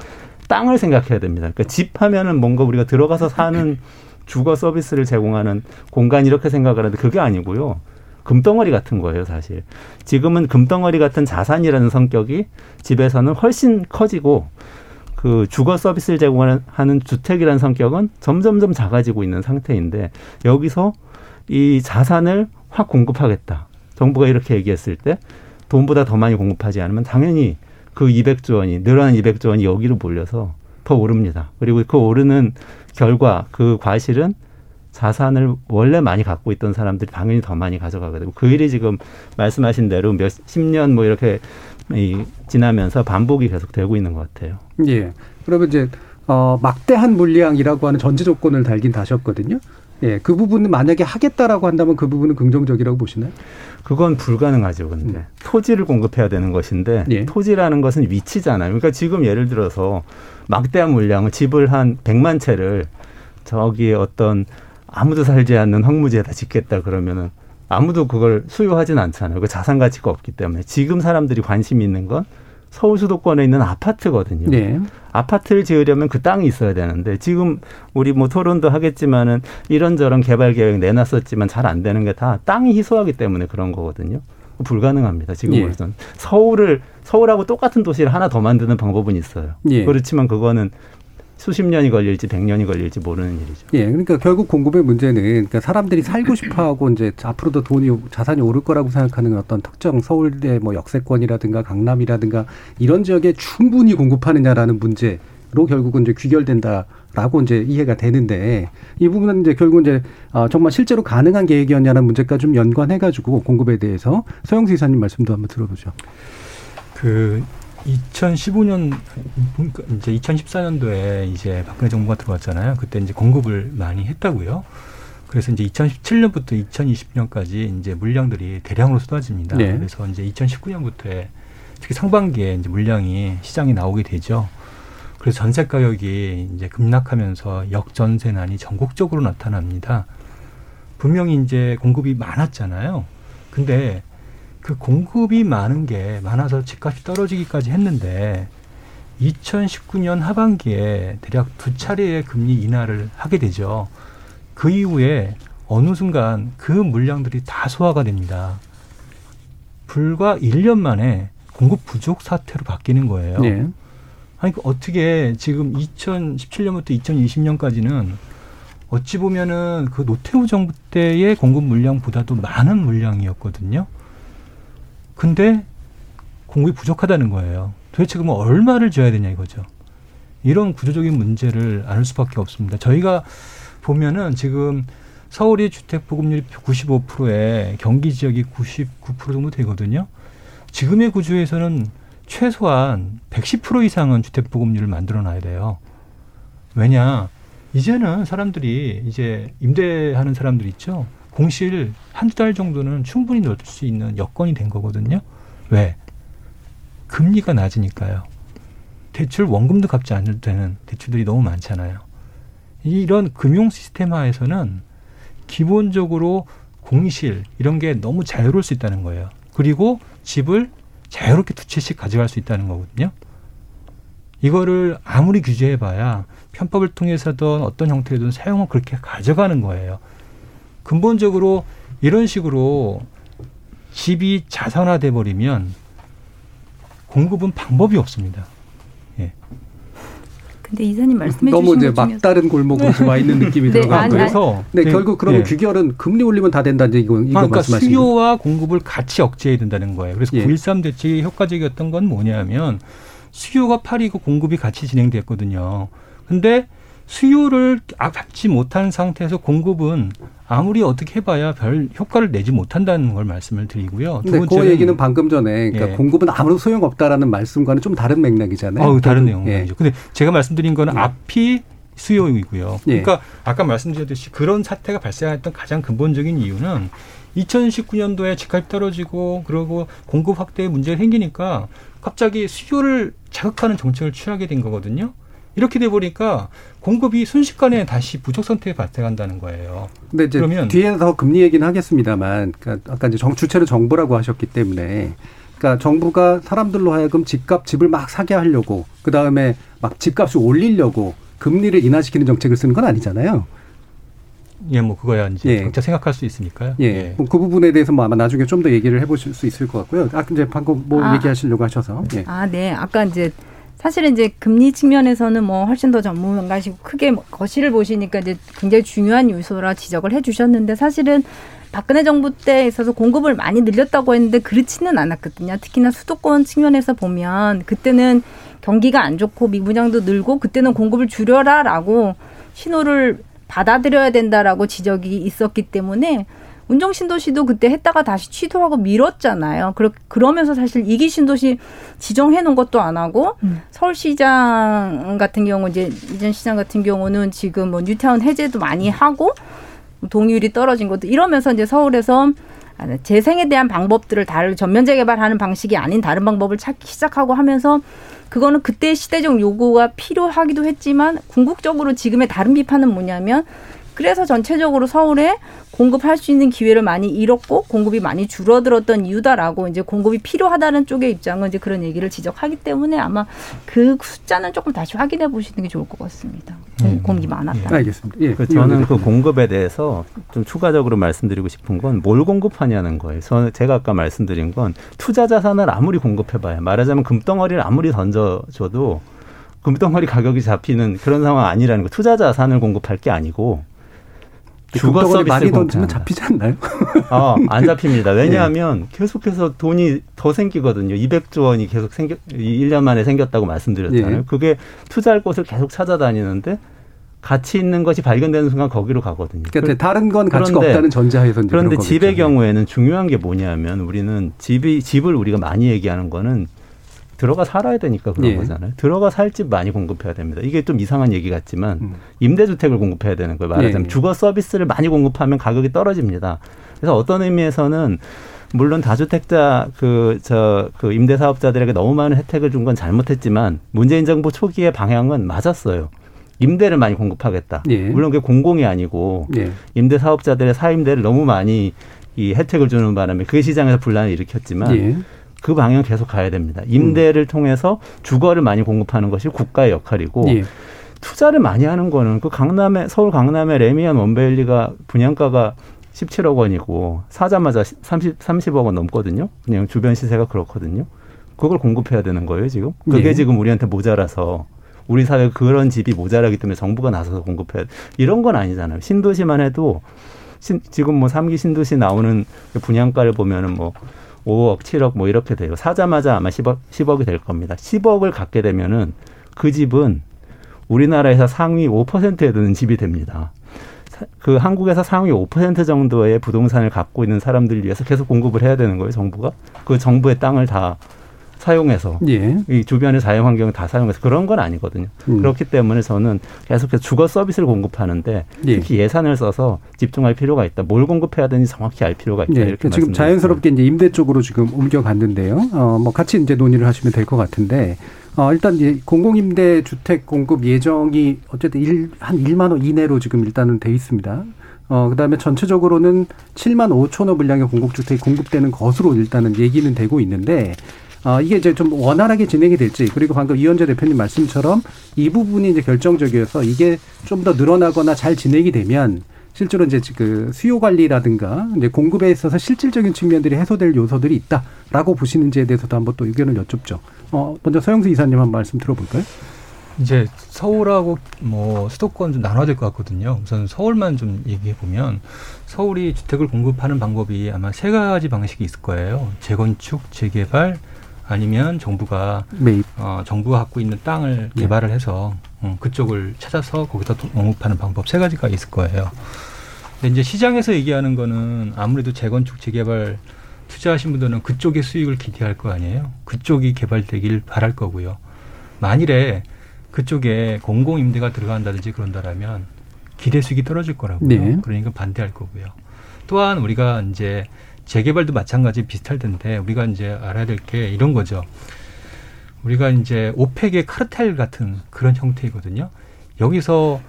땅을 생각해야 됩니다. 그러니까 집 하면은 뭔가 우리가 들어가서 사는 주거 서비스를 제공하는 공간 이렇게 생각을 하는데 그게 아니고요. 금덩어리 같은 거예요, 사실. 지금은 금덩어리 같은 자산이라는 성격이 집에서는 훨씬 커지고 그 주거 서비스를 제공하는 주택이라는 성격은 점점점 작아지고 있는 상태인데 여기서 이 자산을 확 공급하겠다. 정부가 이렇게 얘기했을 때 돈보다 더 많이 공급하지 않으면 당연히 그 200조 원이 늘어난 200조 원이 여기로 몰려서 더 오릅니다. 그리고 그 오르는 결과 그 과실은 자산을 원래 많이 갖고 있던 사람들이 당연히 더 많이 가져가게 되고 그 일이 지금 말씀하신 대로 몇 십 년 뭐 이렇게 이 지나면서 반복이 계속 되고 있는 것 같아요. 예. 그러면 이제 어 막대한 물량이라고 하는 전제 조건을 달긴 다셨거든요. 예, 그 부분은 만약에 하겠다라고 한다면 그 부분은 긍정적이라고 보시나요? 그건 불가능하죠, 근데. 음. 토지를 공급해야 되는 것인데, 예. 토지라는 것은 위치잖아요. 그러니까 지금 예를 들어서 막대한 물량을 집을 한 100만 채를 저기에 어떤 아무도 살지 않는 황무지에다 짓겠다 그러면은 아무도 그걸 수요하진 않잖아요. 그 자산 가치가 없기 때문에 지금 사람들이 관심 있는 건 서울 수도권에 있는 아파트거든요. 네. 아파트를 지으려면 그 땅이 있어야 되는데 지금 우리 뭐 토론도 하겠지만은 이런저런 개발 계획 내놨었지만 잘 안 되는 게 다 땅이 희소하기 때문에 그런 거거든요. 불가능합니다. 지금으로선 예. 서울을 서울하고 똑같은 도시를 하나 더 만드는 방법은 있어요. 예. 그렇지만 그거는 수십 년이 걸릴지 백 년이 걸릴지 모르는 일이죠. 예, 그러니까 결국 공급의 문제는 그러니까 사람들이 살고 싶어하고 이제 앞으로도 돈이 자산이 오를 거라고 생각하는 어떤 특정 서울대 뭐 역세권이라든가 강남이라든가 이런 지역에 충분히 공급하느냐라는 문제 로 결국은 이제 귀결된다라고 이제 이해가 되는데 이 부분은 이제 결국 이제 어 정말 실제로 가능한 계획이었냐는 문제까지 좀 연관해 가지고 공급에 대해서 서영수 이사님 말씀도 한번 들어보죠. 그 2015년 그러니까 이제 2014년도에 이제 박근혜 정부가 들어왔잖아요. 그때 이제 공급을 많이 했다고요. 그래서 이제 2017년부터 2020년까지 이제 물량들이 대량으로 쏟아집니다. 네. 그래서 이제 2019년부터에 특히 상반기에 이제 물량이 시장에 나오게 되죠. 그래서 전세 가격이 이제 급락하면서 역전세난이 전국적으로 나타납니다. 분명히 이제 공급이 많았잖아요. 근데 그 공급이 많은 게 많아서 집값이 떨어지기까지 했는데 2019년 하반기에 대략 두 차례의 금리 인하를 하게 되죠. 그 이후에 어느 순간 그 물량들이 다 소화가 됩니다. 불과 1년 만에 공급 부족 사태로 바뀌는 거예요. 네. 아니 그 어떻게 지금 2017년부터 2020년까지는 어찌 보면은 그 노태우 정부 때의 공급 물량보다도 많은 물량이었거든요. 근데 공급이 부족하다는 거예요. 도대체 그럼 얼마를 줘야 되냐 이거죠. 이런 구조적인 문제를 안을 수밖에 없습니다. 저희가 보면은 지금 서울이 주택 보급률이 95%에 경기 지역이 99% 정도 되거든요. 지금의 구조에서는 최소한 110% 이상은 주택 보급률을 만들어 놔야 돼요. 왜냐? 이제는 사람들이 이제 임대하는 사람들 있죠. 공실 한두 달 정도는 충분히 넣을 수 있는 여건이 된 거거든요. 왜? 금리가 낮으니까요. 대출 원금도 갚지 않을 때는 대출들이 너무 많잖아요. 이런 금융 시스템화에서는 기본적으로 공실 이런 게 너무 자유로울 수 있다는 거예요. 그리고 집을 자유롭게 두 채씩 가져갈 수 있다는 거거든요. 이거를 아무리 규제해봐야 편법을 통해서든 어떤 형태든 사용을 그렇게 가져가는 거예요. 근본적으로 이런 식으로 집이 자산화돼 버리면 공급은 방법이 없습니다. 예. 근데 이사님 말씀해 너무 이제 막다른 골목으로 와 있는 느낌이 네, 들어가고 그래서 네, 네, 결국 그러면 예. 규결은 금리 올리면 다 된다 이제 이거, 이거 그러니까 말씀하시는 수요와 공급을 같이 억제해야 된다는 거예요. 그래서 예. 9.13 대책이 효과적이었던 건 뭐냐면 수요가 8이고 공급이 같이 진행됐거든요. 근데 수요를 잡지 못한 상태에서 공급은 아무리 어떻게 해봐야 별 효과를 내지 못한다는 걸 말씀을 드리고요. 두 번째 그 얘기는 방금 전에 그러니까 예. 공급은 아무런 소용 없다라는 말씀과는 좀 다른 맥락이잖아요. 어, 다른 내용이죠. 예. 근데 제가 말씀드린 거는 예. 앞이 수요이고요. 예. 그러니까 아까 말씀드렸듯이 그런 사태가 발생했던 가장 근본적인 이유는 2019년도에 집값이 떨어지고 그러고 공급 확대에 문제가 생기니까 갑자기 수요를 자극하는 정책을 취하게 된 거거든요. 이렇게 돼 보니까 공급이 순식간에 다시 부족 상태에 발생한다는 거예요. 근데 이제 그러면 뒤에서 금리 얘기는 하겠습니다만, 그러니까 아까 이제 정, 주체를 정부라고 하셨기 때문에, 그러니까 정부가 사람들로 하여금 집값 집을 막 사게 하려고 그 다음에 막 집값을 올리려고 금리를 인하시키는 정책을 쓰는 건 아니잖아요. 예, 뭐 그거야 이제 예. 각자 생각할 수 있으니까요. 예. 예. 그 부분에 대해서 뭐 아마 나중에 좀 더 얘기를 해보실 수 있을 것 같고요. 아, 이제 방금 뭐 아. 얘기하시려고 하셔서. 예. 아, 네. 아까 이제 사실은 이제 금리 측면에서는 뭐 훨씬 더 전문가시고 크게 거실을 보시니까 이제 굉장히 중요한 요소라 지적을 해주셨는데 사실은 박근혜 정부 때 있어서 공급을 많이 늘렸다고 했는데 그렇지는 않았거든요. 특히나 수도권 측면에서 보면 그때는 경기가 안 좋고 미분양도 늘고 그때는 공급을 줄여라라고 신호를 받아들여야 된다라고 지적이 있었기 때문에 운정 신도시도 그때 했다가 다시 취소하고 미뤘잖아요. 그러, 그러면서 사실 이기 신도시 지정해 놓은 것도 안 하고 음. 서울시장 같은 경우 이제 이전 시장 같은 경우는 지금 뭐 뉴타운 해제도 많이 하고 동의율이 떨어진 것도 이러면서 이제 서울에서 재생에 대한 방법들을 다른 전면 재개발하는 방식이 아닌 다른 방법을 찾기 시작하고 하면서 그거는 그때 시대적 요구가 필요하기도 했지만 궁극적으로 지금의 다른 비판은 뭐냐면 그래서 전체적으로 서울에 공급할 수 있는 기회를 많이 잃었고 공급이 많이 줄어들었던 이유다라고 이제 공급이 필요하다는 쪽의 입장은 이제 그런 얘기를 지적하기 때문에 아마 그 숫자는 조금 다시 확인해 보시는 게 좋을 것 같습니다. 음. 공급이 많았다. 예. 알겠습니다. 예. 그 저는 그 공급에 대해서 좀 추가적으로 말씀드리고 싶은 건 뭘 공급하냐는 거예요. 저는 제가 아까 말씀드린 건 투자 자산을 아무리 공급해봐야 말하자면 금덩어리를 아무리 던져줘도 금덩어리 가격이 잡히는 그런 상황 아니라는 거. 투자 자산을 공급할 게 아니고 주거 서비스 많이 던지면 잡히지 않나요? 어, 안 잡힙니다. 왜냐하면 네. 계속해서 돈이 더 생기거든요. 200조 원이 계속 생겨 1년 만에 생겼다고 말씀드렸잖아요. 네. 그게 투자할 곳을 계속 찾아다니는데 가치 있는 것이 발견되는 순간 거기로 가거든요. 그러니까 다른 건 가치가 그런데, 없다는 전제하에서 그런데 집의 경우에는 중요한 게 뭐냐면 우리는 집이 집을 우리가 많이 얘기하는 거는 들어가 살아야 되니까 그런 예. 거잖아요. 들어가 살 집 많이 공급해야 됩니다. 이게 좀 이상한 얘기 같지만 음. 임대주택을 공급해야 되는 거예요. 말하자면 예. 주거 서비스를 많이 공급하면 가격이 떨어집니다. 그래서 어떤 의미에서는 물론 다주택자 그 저그 그 임대 사업자들에게 너무 많은 혜택을 준 건 잘못했지만 문재인 정부 초기의 방향은 맞았어요. 임대를 많이 공급하겠다. 예. 물론 그게 공공이 아니고 예. 임대 사업자들의 사임대를 너무 많이 이 혜택을 주는 바람에 그게 시장에서 분란을 일으켰지만 예. 그 방향 계속 가야 됩니다. 임대를 음. 통해서 주거를 많이 공급하는 것이 국가의 역할이고 예. 투자를 많이 하는 거는 그 강남에 서울 강남의 레미안 원베일리가 분양가가 17억 원이고 사자마자 30 30억 원 넘거든요. 그냥 주변 시세가 그렇거든요. 그걸 공급해야 되는 거예요, 지금. 그게 예. 지금 우리한테 모자라서 우리 사회 그런 집이 모자라기 때문에 정부가 나서서 공급해야 돼. 이런 건 아니잖아요. 신도시만 해도 신, 지금 뭐 삼기 신도시 나오는 분양가를 보면은 뭐 5억, 7억 뭐 이렇게 돼요. 사자마자 아마 10억, 10억이 될 겁니다. 10억을 갖게 되면은 그 집은 우리나라에서 상위 5%에 드는 집이 됩니다. 그 한국에서 상위 5% 정도의 부동산을 갖고 있는 사람들을 위해서 계속 공급을 해야 되는 거예요, 정부가. 그 정부의 땅을 다 사용해서 예. 이 주변의 자연 환경을 다 사용해서 그런 건 아니거든요. 음. 그렇기 때문에 저는 계속해서 주거 서비스를 공급하는데 예. 특히 예 산을 써서 집중할 필요가 있다. 뭘 공급해야 되는지 정확히 알 필요가 있다. 예. 이렇게 지금 자연스럽게 이제 임대 쪽으로 지금 옮겨갔는데요. 어, 뭐 같이 이제 논의를 하시면 될 것 같은데 어, 일단 이제 공공임대 주택 공급 예정이 어쨌든 일, 한 1만 원 이내로 지금 일단은 돼 있습니다. 어, 그 다음에 전체적으로는 7만 5천 호 분량의 공급주택이 공급되는 것으로 일단은 얘기는 되고 있는데, 어, 이게 이제 좀 원활하게 진행이 될지 그리고 방금 이현재 대표님 말씀처럼 이 부분이 이제 결정적이어서 이게 좀 더 늘어나거나 잘 진행이 되면 실제로 이제 그 수요 관리라든가 이제 공급에 있어서 실질적인 측면들이 해소될 요소들이 있다라고 보시는지에 대해서도 한번 또 의견을 여쭙죠. 어, 먼저 서영수 이사님 한 말씀 들어볼까요? 이제 서울하고 뭐 수도권 좀 나눠야 될 것 같거든요. 우선 서울만 좀 얘기해 보면 서울이 주택을 공급하는 방법이 아마 세 가지 방식이 있을 거예요. 재건축, 재개발, 아니면 정부가 매입. 어, 정부가 갖고 있는 땅을 네. 개발을 해서 음, 그쪽을 찾아서 거기다 공급하는 방법 세 가지가 있을 거예요. 근데 이제 시장에서 얘기하는 거는 아무래도 재건축 재개발 투자하신 분들은 그쪽의 수익을 기대할 거 아니에요. 그쪽이 개발되길 바랄 거고요. 만일에 그쪽에 공공 임대가 들어간다든지 그런다라면 기대 수익이 떨어질 거라고요. 네. 그러니까 반대할 거고요. 또한 우리가 이제 재개발도 마찬가지 비슷할 텐데 우리가 이제 알아야 될 게 이런 거죠. 우리가 이제 오펙의 카르텔 같은 그런 형태이거든요. 여기서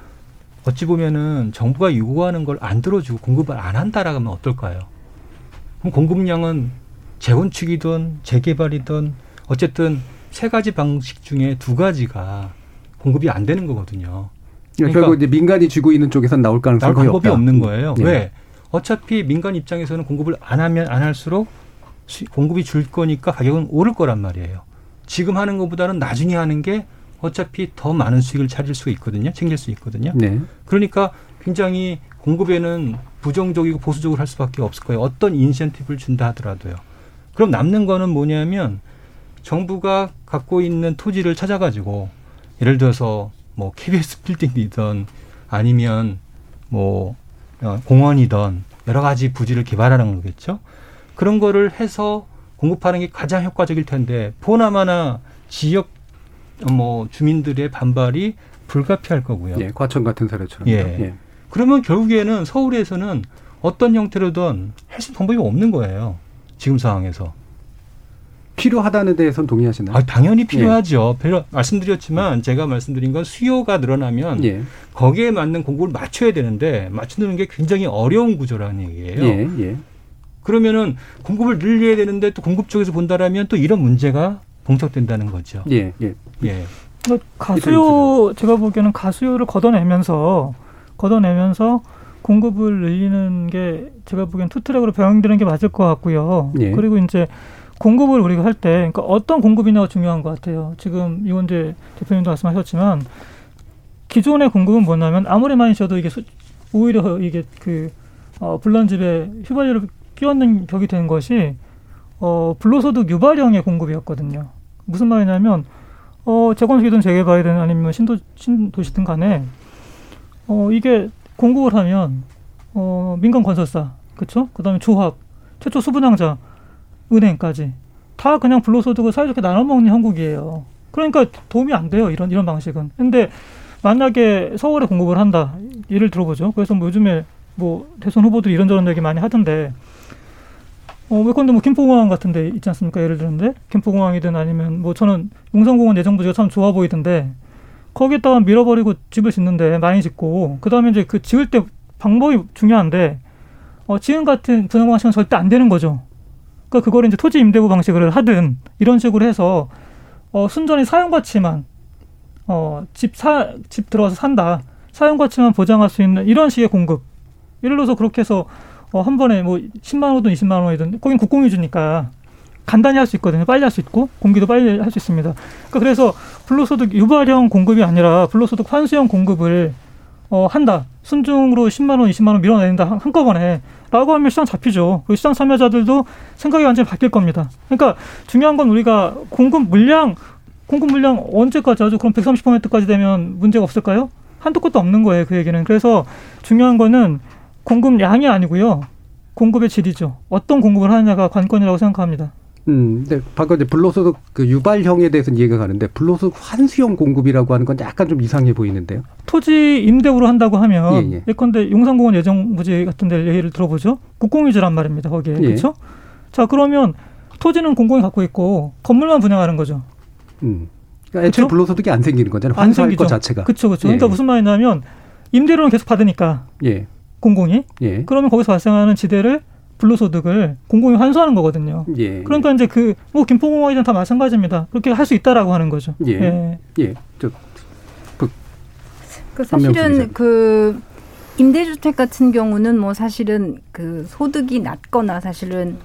어찌 보면은 정부가 요구하는 걸 안 들어주고 공급을 안 한다라고 하면 어떨까요? 그럼 공급량은 재건축이든 재개발이든 어쨌든 세 가지 방식 중에 두 가지가 공급이 안 되는 거거든요. 그러니까 결국 이제 민간이 쥐고 있는 쪽에선 나올 가능성이 나올 방법이 없다. 없는 거예요. 네. 왜? 어차피 민간 입장에서는 공급을 안 하면 안 할수록 공급이 줄 거니까 가격은 오를 거란 말이에요. 지금 하는 것보다는 나중에 하는 게 어차피 더 많은 수익을 찾을 수 있거든요. 챙길 수 있거든요. 네. 그러니까 굉장히 공급에는 부정적이고 보수적으로 할 수밖에 없을 거예요. 어떤 인센티브를 준다 하더라도요. 그럼 남는 거는 뭐냐면 정부가 갖고 있는 토지를 찾아가지고 예를 들어서 뭐 KBS 빌딩이든 아니면 뭐 어, 공원이든 여러 가지 부지를 개발하는 거겠죠. 그런 거를 해서 공급하는 게 가장 효과적일 텐데 보나마나 지역 뭐 주민들의 반발이 불가피할 거고요. 예, 과천 같은 사례처럼. 예. 예. 그러면 결국에는 서울에서는 어떤 형태로든 할 수 방법이 없는 거예요. 지금 상황에서. 필요하다는 데에선 동의하시나요? 아, 당연히 필요하죠. 예. 말씀드렸지만 제가 말씀드린 건 수요가 늘어나면 예. 거기에 맞는 공급을 맞춰야 되는데 맞추는 게 굉장히 어려운 구조라는 얘기예요. 예. 예. 그러면은 공급을 늘려야 되는데 또 공급 쪽에서 본다라면 또 이런 문제가 봉착된다는 거죠. 예. 예. 예. 가수요 제가 보기에는 가수요를 걷어내면서 걷어내면서 공급을 늘리는 게 제가 보기엔 투트랙으로 병행되는 게 맞을 것 같고요. 예. 그리고 이제 공급을 우리가 할 때, 그러니까 어떤 공급이냐가 중요한 것 같아요. 지금 이원재 대표님도 말씀하셨지만 기존의 공급은 뭐냐면 아무리 많이 줘도 이게 오히려 이게 그 어, 불난집에 휘발유를 끼얹는 격이 된 것이 어, 불로소득 유발형의 공급이었거든요. 무슨 말이냐면 어, 재건축이든 재개발이든 아니면 신도 신도시든 간에 어, 이게 공급을 하면 어, 민간 건설사, 그렇죠? 그다음에 조합, 최초 수분양자, 은행까지 다 그냥 불로소득을 사이좋게 나눠 먹는 형국이에요. 그러니까 도움이 안 돼요. 이런 이런 방식은. 근데 만약에 서울에 공급을 한다. 예를 들어보죠. 그래서 뭐 요즘에 뭐 대선 후보들이 이런저런 얘기 많이 하던데 어, 왜건데 뭐 김포공항 같은 데 있지 않습니까? 예를 들는데 김포공항이든 아니면 뭐 저는 용산공원 예정 부지가 참 좋아 보이던데 거기에다가 밀어버리고 집을 짓는데 많이 짓고 그다음에 이제 그 지을 때 방법이 중요한데 어, 지금 같은 분양 방식은 절대 안 되는 거죠. 그러니까 그거를 이제 토지 임대부 방식을 하든 이런 식으로 해서 어, 순전히 사용 가치만 어, 집 사, 집 들어가서 산다. 사용 가치만 보장할 수 있는 이런 식의 공급. 예를 들어서 그렇게 해서 어, 한 번에 뭐 10만 원이든 20만 원이든 거긴 국공유 주니까 간단히 할 수 있거든요. 빨리 할 수 있고 공기도 빨리 할 수 있습니다. 그러니까 그래서 불로소득 유발형 공급이 아니라 불로소득 환수형 공급을 어, 한다. 순중으로 10만 원, 20만 원 밀어낸다 한꺼번에 라고 하면 시장 잡히죠. 그 시장 참여자들도 생각이 완전히 바뀔 겁니다. 그러니까 중요한 건 우리가 공급 물량, 공급 물량 언제까지 하죠? 그럼 130%까지 되면 문제가 없을까요? 한도 끝도 없는 거예요. 그 얘기는. 그래서 중요한 거는 공급량이 아니고요. 공급의 질이죠. 어떤 공급을 하느냐가 관건이라고 생각합니다. 음, 네. 방금 이제 불로소득 그 유발형에 대해서는 이해가 가는데 불로소득 환수형 공급이라고 하는 건 약간 좀 이상해 보이는데요. 토지 임대부로 한다고 하면 예, 예. 예 컨대 용산공원 예정부지 같은 데 예를 들어보죠. 국공유지란 말입니다. 거기에 예. 그렇죠? 자 그러면 토지는 공공이 갖고 있고 건물만 분양하는 거죠. 음. 그러니까 애초에 불로소득이 안 생기는 거잖아요. 환수할 것 자체가. 그렇죠, 그렇죠. 그러니까 무슨 말이냐면 임대료는 계속 받으니까. 예. 공공이. 예. 그러면 거기서 발생하는 지대를 불로소득을 공공이 환수하는 거거든요. 예. 그러니까 이제 그 뭐 김포공항이든 다 마찬가지입니다. 그렇게 할 수 있다라고 하는 거죠. 예. 예. 예. 저, 그, 그 사실은 그 임대주택 같은 경우는 뭐 사실은 그 소득이 낮거나 사실은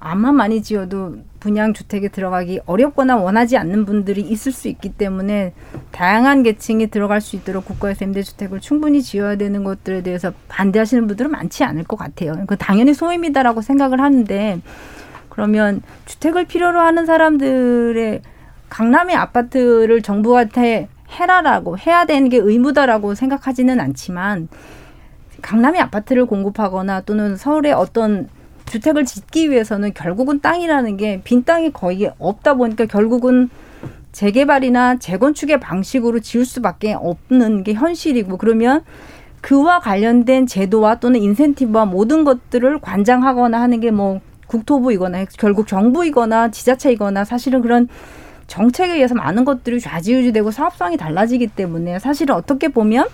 암만 많이 지어도 분양 주택에 들어가기 어렵거나 원하지 않는 분들이 있을 수 있기 때문에 다양한 계층이 들어갈 수 있도록 국가에서 임대 주택을 충분히 지어야 되는 것들에 대해서 반대하시는 분들은 많지 않을 것 같아요. 그 당연히 소임이다라고 생각을 하는데 그러면 주택을 필요로 하는 사람들의 강남의 아파트를 정부한테 해라라고 해야 되는 게 의무다라고 생각하지는 않지만 강남의 아파트를 공급하거나 또는 서울의 어떤 주택을 짓기 위해서는 결국은 땅이라는 게 빈 땅이 거의 없다 보니까 결국은 재개발이나 재건축의 방식으로 지을 수밖에 없는 게 현실이고 그러면 그와 관련된 제도와 또는 인센티브와 모든 것들을 관장하거나 하는 게 뭐 국토부이거나 결국 정부이거나 지자체이거나 사실은 그런 정책에 의해서 많은 것들이 좌지우지되고 사업성이 달라지기 때문에 사실은 어떻게 보면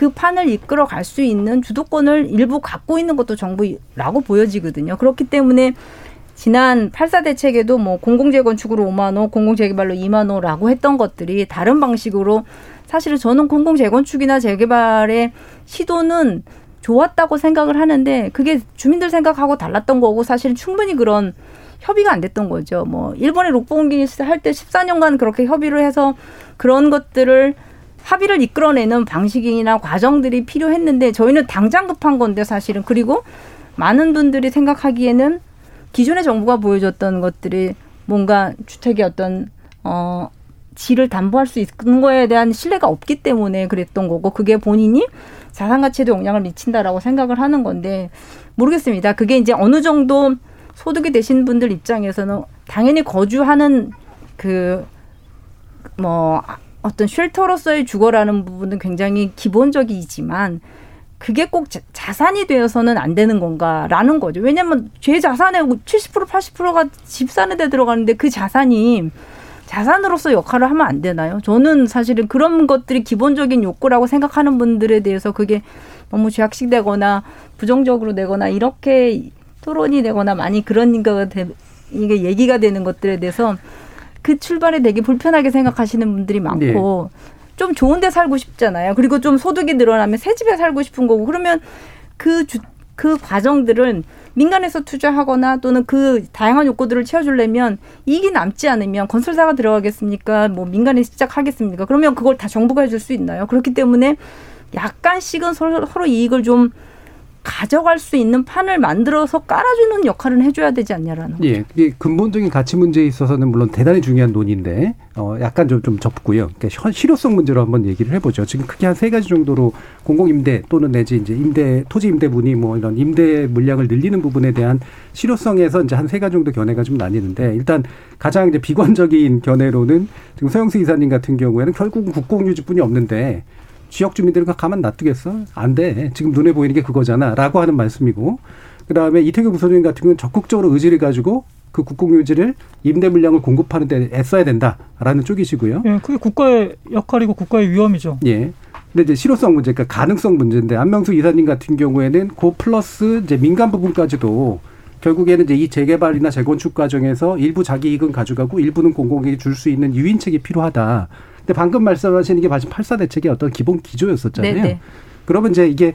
그 판을 이끌어 갈 수 있는 주도권을 일부 갖고 있는 것도 정부라고 보여지거든요. 그렇기 때문에 지난 8사 대책에도 뭐 공공재건축으로 5만 호, 공공재개발로 2만 호라고 했던 것들이 다른 방식으로 사실은 저는 공공재건축이나 재개발의 시도는 좋았다고 생각을 하는데 그게 주민들 생각하고 달랐던 거고 사실은 충분히 그런 협의가 안 됐던 거죠. 뭐 일본의 록봉기 할 때 14년간 그렇게 협의를 해서 그런 것들을 합의를 이끌어내는 방식이나 과정들이 필요했는데 저희는 당장 급한 건데 사실은 그리고 많은 분들이 생각하기에는 기존의 정부가 보여줬던 것들이 뭔가 주택의 어떤 어 질을 담보할 수 있는 거에 대한 신뢰가 없기 때문에 그랬던 거고 그게 본인이 자산 가치에도 영향을 미친다라고 생각을 하는 건데 모르겠습니다. 그게 이제 어느 정도 소득이 되신 분들 입장에서는 당연히 거주하는 그 뭐 어떤 쉘터로서의 주거라는 부분은 굉장히 기본적이지만 그게 꼭 자산이 되어서는 안 되는 건가라는 거죠. 왜냐하면 제 자산의 70% 80%가 집 사는 데 들어가는데 그 자산이 자산으로서 역할을 하면 안 되나요? 저는 사실은 그런 것들이 기본적인 욕구라고 생각하는 분들에 대해서 그게 너무 죄악식되거나 부정적으로 되거나 이렇게 토론이 되거나 많이 그런 거가 이게 얘기가 되는 것들에 대해서 그 출발이 되게 불편하게 생각하시는 분들이 많고 네. 좀 좋은 데 살고 싶잖아요. 그리고 좀 소득이 늘어나면 새 집에 살고 싶은 거고 그러면 그 주, 그 과정들은 민간에서 투자하거나 또는 그 다양한 욕구들을 채워주려면 이익이 남지 않으면 건설사가 들어가겠습니까? 뭐 민간에 시작하겠습니까? 그러면 그걸 다 정부가 해줄 수 있나요? 그렇기 때문에 약간씩은 서로, 서로 이익을 좀 가져갈 수 있는 판을 만들어서 깔아주는 역할은 해줘야 되지 않냐라는 거죠. 예, 이게 근본적인 가치 문제에 있어서는 물론 대단히 중요한 논의인데 어, 약간 좀, 좀 접고요. 그러니까 실효성 문제로 한번 얘기를 해보죠. 지금 크게 한 세 가지 정도로 공공임대 또는 내지 이제 임대 토지 임대분이 뭐 이런 임대 물량을 늘리는 부분에 대한 실효성에서 이제 한 세 가지 정도 견해가 좀 나뉘는데 일단 가장 이제 비관적인 견해로는 지금 서영수 이사님 같은 경우에는 결국은 국공유지뿐이 없는데 지역 주민들은 가만 놔두겠어? 안 돼. 지금 눈에 보이는 게 그거잖아. 라고 하는 말씀이고. 그 다음에 이태규 부소장 같은 경우는 적극적으로 의지를 가지고 그 국공유지를 임대 물량을 공급하는 데 애써야 된다라는 쪽이시고요. 예, 그게 국가의 역할이고 국가의 위험이죠. 예. 근데 이제 실효성 문제, 그러니까 가능성 문제인데 안명수 이사님 같은 경우에는 그 플러스 이제 민간 부분까지도 결국에는 이제 이 재개발이나 재건축 과정에서 일부 자기 이익은 가져가고 일부는 공공에게 줄 수 있는 유인책이 필요하다. 근데 방금 말씀하시는 게 마침 8사 대책의 어떤 기본 기조였었잖아요. 네네. 네. 그러면 이제 이게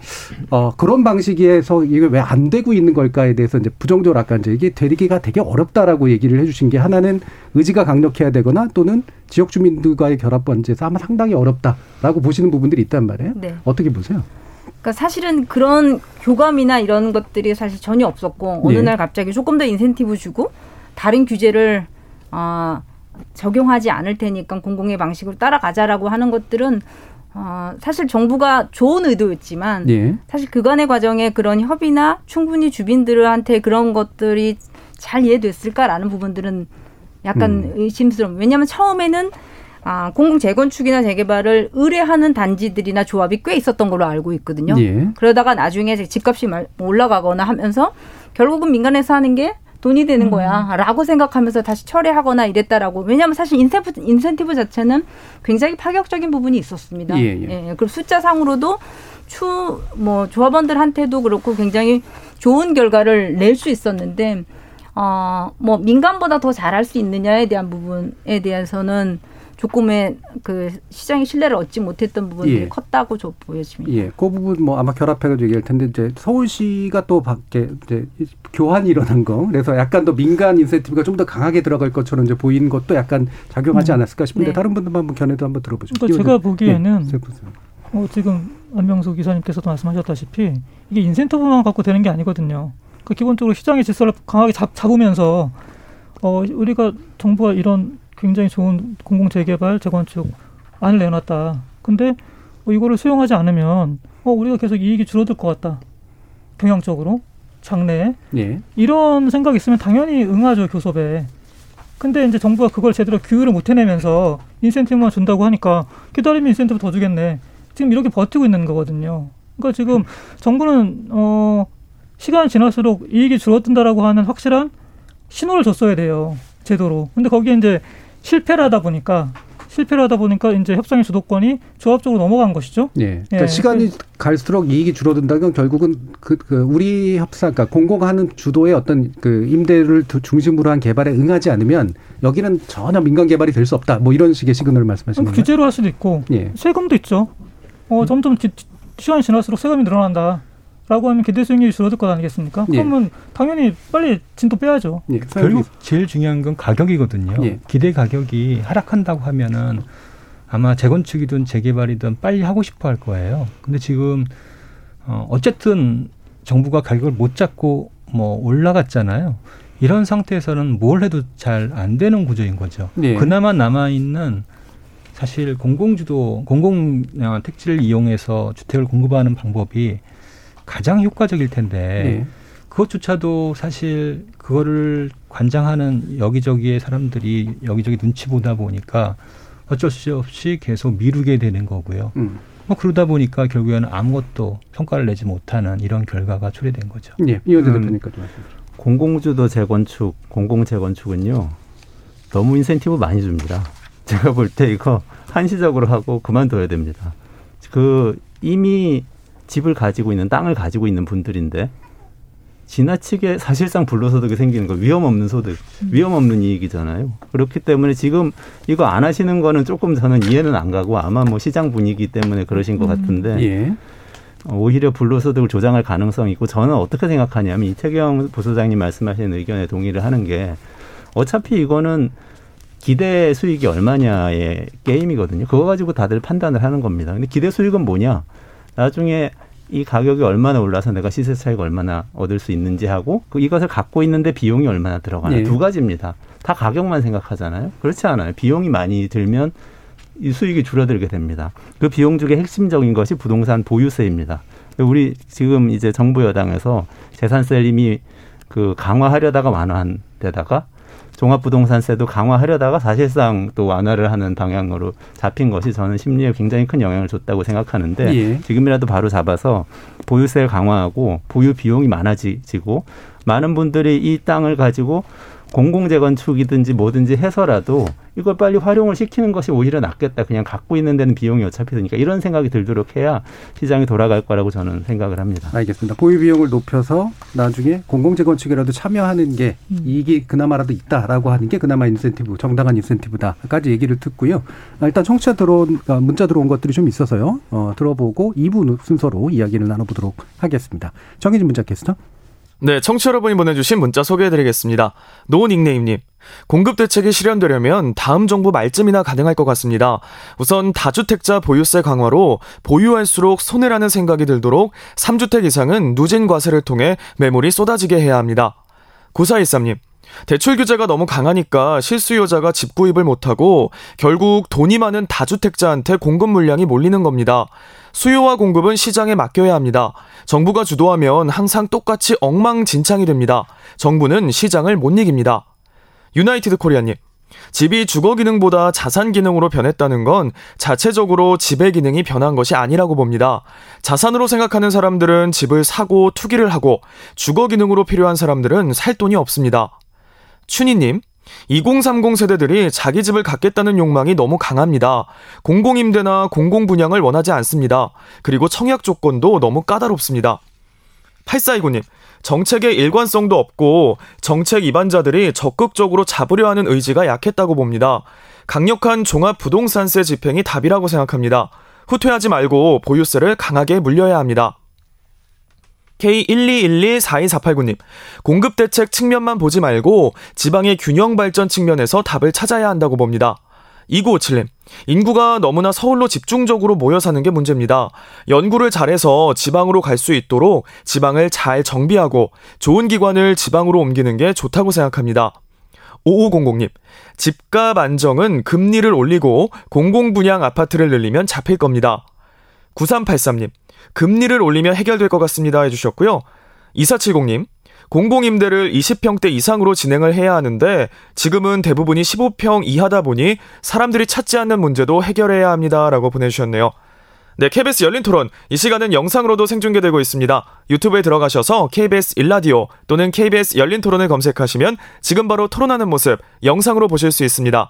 어 그런 방식에서 이게 왜 안 되고 있는 걸까에 대해서 이제 부정적으로 아까 이제 이게 되기가 되게 어렵다라고 얘기를 해주신 게 하나는 의지가 강력해야 되거나 또는 지역 주민들과의 결합 관계에서 아마 상당히 어렵다라고 보시는 부분들이 있단 말이에요. 네. 어떻게 보세요? 그러니까 사실은 그런 교감이나 이런 것들이 사실 전혀 없었고 어느 네. 날 갑자기 조금 더 인센티브 주고 다른 규제를 아 어, 적용하지 않을 테니까 공공의 방식으로 따라가자라고 하는 것들은 어, 사실 정부가 좋은 의도였지만 예. 사실 그간의 과정에 그런 협의나 충분히 주민들한테 그런 것들이 잘 이해됐을까라는 부분들은 약간 음. 의심스러운. 왜냐하면 처음에는 아, 공공 재건축이나 재개발을 의뢰하는 단지들이나 조합이 꽤 있었던 걸로 알고 있거든요. 예. 그러다가 나중에 집값이 올라가거나 하면서 결국은 민간에서 하는 게 돈이 되는 거야. 음. 라고 생각하면서 다시 철회하거나 이랬다라고. 왜냐하면 사실 인센티브, 인센티브 자체는 굉장히 파격적인 부분이 있었습니다. 예, 예. 예. 그리고 숫자상으로도 추, 뭐, 조합원들한테도 그렇고 굉장히 좋은 결과를 낼 수 있었는데, 어, 뭐, 민간보다 더 잘할 수 있느냐에 대한 부분에 대해서는 조금의 그 시장의 신뢰를 얻지 못했던 부분이 예. 컸다고 저 보여집니다. 예, 그 부분 뭐 아마 결합해가지고 얘기할 텐데 이제 서울시가 또 밖에 이제 교환이 일어난 거 그래서 약간 더 민간 인센티브가 좀 더 강하게 들어갈 것처럼 이제 보이는 것도 약간 작용하지 음. 않았을까 싶은데 네. 다른 분들만 한번 견해도 한번 들어보죠. 그러니까 제가 보기에는 네. 어, 지금 안명수 기사님께서도 말씀하셨다시피 이게 인센티브만 갖고 되는 게 아니거든요. 그 기본적으로 시장의 질서를 강하게 잡, 잡으면서 어, 우리가 정부가 이런 굉장히 좋은 공공 재개발 재건축 안을 내놨다. 근데 뭐 이거를 수용하지 않으면 어 우리가 계속 이익이 줄어들 것 같다. 경향적으로 장래에 예. 이런 생각이 있으면 당연히 응하죠 교섭에. 근데 이제 정부가 그걸 제대로 규율을 못 해내면서 인센티브만 준다고 하니까 기다리면 인센티브 더 주겠네. 지금 이렇게 버티고 있는 거거든요. 그러니까 지금 정부는 어 시간이 지날수록 이익이 줄어든다라고 하는 확실한 신호를 줬어야 돼요. 제도로. 근데 거기에 이제 실패를 하다 보니까 실패를 하다 보니까 이제 협상의 주도권이 조합 쪽으로 넘어간 것이죠. 예. 그러니까 예. 시간이 갈수록 이익이 줄어든다는 건 결국은 그, 그 우리 협상, 그러니까 공공하는 주도의 어떤 그 임대를 중심으로 한 개발에 응하지 않으면 여기는 전혀 민간 개발이 될 수 없다. 뭐 이런 식의 시그널을 말씀하시는 거예요. 규제로 할 수도 있고 예. 세금도 있죠. 어, 점점 지, 시간이 지날수록 세금이 늘어난다. 라고 하면 기대 수익률이 줄어들 것 아니겠습니까? 예. 그러면 당연히 빨리 진도 빼야죠. 예. 결국 제일 중요한 건 가격이거든요. 예. 기대 가격이 하락한다고 하면은 아마 재건축이든 재개발이든 빨리 하고 싶어 할 거예요. 근데 지금 어 어쨌든 정부가 가격을 못 잡고 뭐 올라갔잖아요. 이런 상태에서는 뭘 해도 잘 안 되는 구조인 거죠. 예. 그나마 남아 있는 사실 공공주도 공공 어, 택지를 이용해서 주택을 공급하는 방법이 가장 효과적일 텐데 네. 그것조차도 사실 그거를 관장하는 여기저기의 사람들이 여기저기 눈치 보다 보니까 어쩔 수 없이 계속 미루게 되는 거고요. 음. 뭐 그러다 보니까 결국에는 아무것도 평가를 내지 못하는 이런 결과가 초래된 거죠. 예, 이현재 음, 대표님까지 말씀. 공공주도 재건축, 공공 재건축은요 너무 인센티브 많이 줍니다. 제가 볼 때 이거 한시적으로 하고 그만둬야 됩니다. 그 이미 집을 가지고 있는 땅을 가지고 있는 분들인데 지나치게 사실상 불로소득이 생기는 거 위험 없는 소득, 음. 위험 없는 이익이잖아요. 그렇기 때문에 지금 이거 안 하시는 거는 조금 저는 이해는 안 가고 아마 뭐 시장 분위기 때문에 그러신 것 음. 같은데 예. 오히려 불로소득을 조장할 가능성이 있고 저는 어떻게 생각하냐면 이태경 부소장님 말씀하신 의견에 동의를 하는 게 어차피 이거는 기대 수익이 얼마냐의 게임이거든요. 그거 가지고 다들 판단을 하는 겁니다. 근데 기대 수익은 뭐냐? 나중에 이 가격이 얼마나 올라서 내가 시세 차익 얼마나 얻을 수 있는지 하고 그 이것을 갖고 있는데 비용이 얼마나 들어가나 네. 두 가지입니다. 다 가격만 생각하잖아요. 그렇지 않아요. 비용이 많이 들면 이 수익이 줄어들게 됩니다. 그 비용 중에 핵심적인 것이 부동산 보유세입니다. 우리 지금 이제 정부 여당에서 재산세를 이미 그 강화하려다가 완화한 데다가 종합부동산세도 강화하려다가 사실상 또 완화를 하는 방향으로 잡힌 것이 저는 심리에 굉장히 큰 영향을 줬다고 생각하는데 예. 지금이라도 바로 잡아서 보유세를 강화하고 보유 비용이 많아지고 많은 분들이 이 땅을 가지고 공공재건축이든지 뭐든지 해서라도 이걸 빨리 활용을 시키는 것이 오히려 낫겠다. 그냥 갖고 있는 데는 비용이 어차피 드니까 이런 생각이 들도록 해야 시장이 돌아갈 거라고 저는 생각을 합니다. 알겠습니다. 보유 비용을 높여서 나중에 공공재건축이라도 참여하는 게 음. 이익이 그나마라도 있다라고 하는 게 그나마 인센티브, 정당한 인센티브다까지 얘기를 듣고요. 일단 청취자 들어온 아, 문자 들어온 것들이 좀 있어서요. 어, 들어보고 2부 순서로 이야기를 나눠보도록 하겠습니다. 정희진 문자 캐스터. 네, 청취 여러분이 보내주신 문자 소개해드리겠습니다. 노 닉네임님. 공급 대책이 실현되려면 다음 정부 말쯤이나 가능할 것 같습니다. 우선 다주택자 보유세 강화로 보유할수록 손해라는 생각이 들도록 3주택 이상은 누진 과세를 통해 매물이 쏟아지게 해야 합니다. 9413님. 대출 규제가 너무 강하니까 실수요자가 집 구입을 못하고 결국 돈이 많은 다주택자한테 공급 물량이 몰리는 겁니다. 수요와 공급은 시장에 맡겨야 합니다. 정부가 주도하면 항상 똑같이 엉망진창이 됩니다. 정부는 시장을 못 이깁니다. 유나이티드 코리아님. 집이 주거 기능보다 자산 기능으로 변했다는 건 자체적으로 집의 기능이 변한 것이 아니라고 봅니다. 자산으로 생각하는 사람들은 집을 사고 투기를 하고 주거 기능으로 필요한 사람들은 살 돈이 없습니다. 춘희님, 2030 세대들이 자기 집을 갖겠다는 욕망이 너무 강합니다. 공공임대나 공공분양을 원하지 않습니다. 그리고 청약 조건도 너무 까다롭습니다. 8429님, 정책의 일관성도 없고 정책 위반자들이 적극적으로 잡으려 하는 의지가 약했다고 봅니다. 강력한 종합부동산세 집행이 답이라고 생각합니다. 후퇴하지 말고 보유세를 강하게 물려야 합니다. K121242489님, 공급 대책 측면만 보지 말고 지방의 균형 발전 측면에서 답을 찾아야 한다고 봅니다. 2957님, 인구가 너무나 서울로 집중적으로 모여 사는 게 문제입니다. 연구를 잘해서 지방으로 갈 수 있도록 지방을 잘 정비하고 좋은 기관을 지방으로 옮기는 게 좋다고 생각합니다. 5500님, 집값 안정은 금리를 올리고 공공분양 아파트를 늘리면 잡힐 겁니다. 9383님, 금리를 올리면 해결될 것 같습니다 해주셨고요. 2470님, 공공임대를 20평대 이상으로 진행을 해야 하는데 지금은 대부분이 15평 이하다 보니 사람들이 찾지 않는 문제도 해결해야 합니다 라고 보내주셨네요. 네, KBS 열린 토론. 이 시간은 영상으로도 생중계되고 있습니다. 유튜브에 들어가셔서 KBS 일라디오 또는 KBS 열린 토론을 검색하시면 지금 바로 토론하는 모습 영상으로 보실 수 있습니다.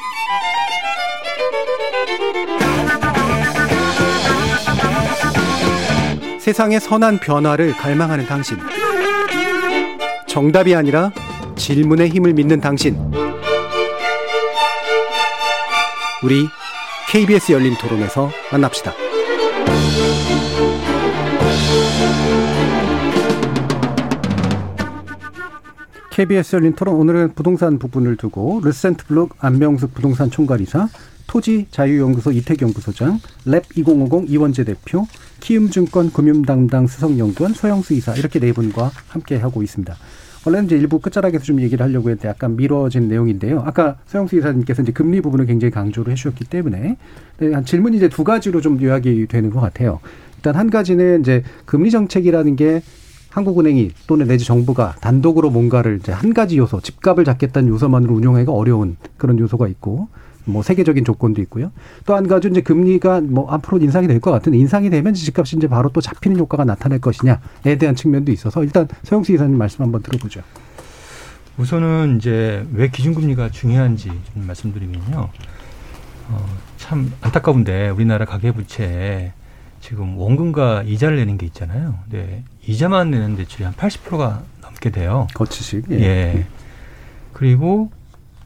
세상의 선한 변화를 갈망하는 당신. 정답이 아니라 질문의 힘을 믿는 당신. 우리 KBS 열린 토론에서 만납시다. KBS 열린 토론 오늘은 부동산 부분을 두고 루센트 블록 안명숙 부동산 총괄이사 토지 자유연구소 이태경 부소장, LAB 2050 이원재 대표, 키움증권 금융담당 수석연구원 서영수 이사 이렇게 네 분과 함께 하고 있습니다. 원래는 이제 일부 끝자락에서 좀 얘기를 하려고 했는데 약간 미뤄진 내용인데요. 아까 서영수 이사님께서 이제 금리 부분을 굉장히 강조를 해주셨기 때문에 한 질문이 이제 두 가지로 좀 요약이 되는 것 같아요. 일단 한 가지는 이제 금리 정책이라는 게 한국은행이 또는 내지 정부가 단독으로 뭔가를 이제 한 가지 요소, 집값을 잡겠다는 요소만으로 운용하기가 어려운 그런 요소가 있고 뭐 세계적인 조건도 있고요. 또 한 가지 이제 금리가 뭐 앞으로 인상이 될 것 같은데 인상이 되면 집값이 이제 바로 또 잡히는 효과가 나타날 것이냐에 대한 측면도 있어서 일단 서영수 이사님 말씀 한번 들어보죠. 우선은 이제 왜 기준금리가 중요한지 좀 말씀드리면요. 어, 참 안타까운데 우리나라 가계부채 지금 원금과 이자를 내는 게 있잖아요. 네. 이자만 내는 대출이 한 80%가 넘게 돼요. 거치식. 예. 예. 그리고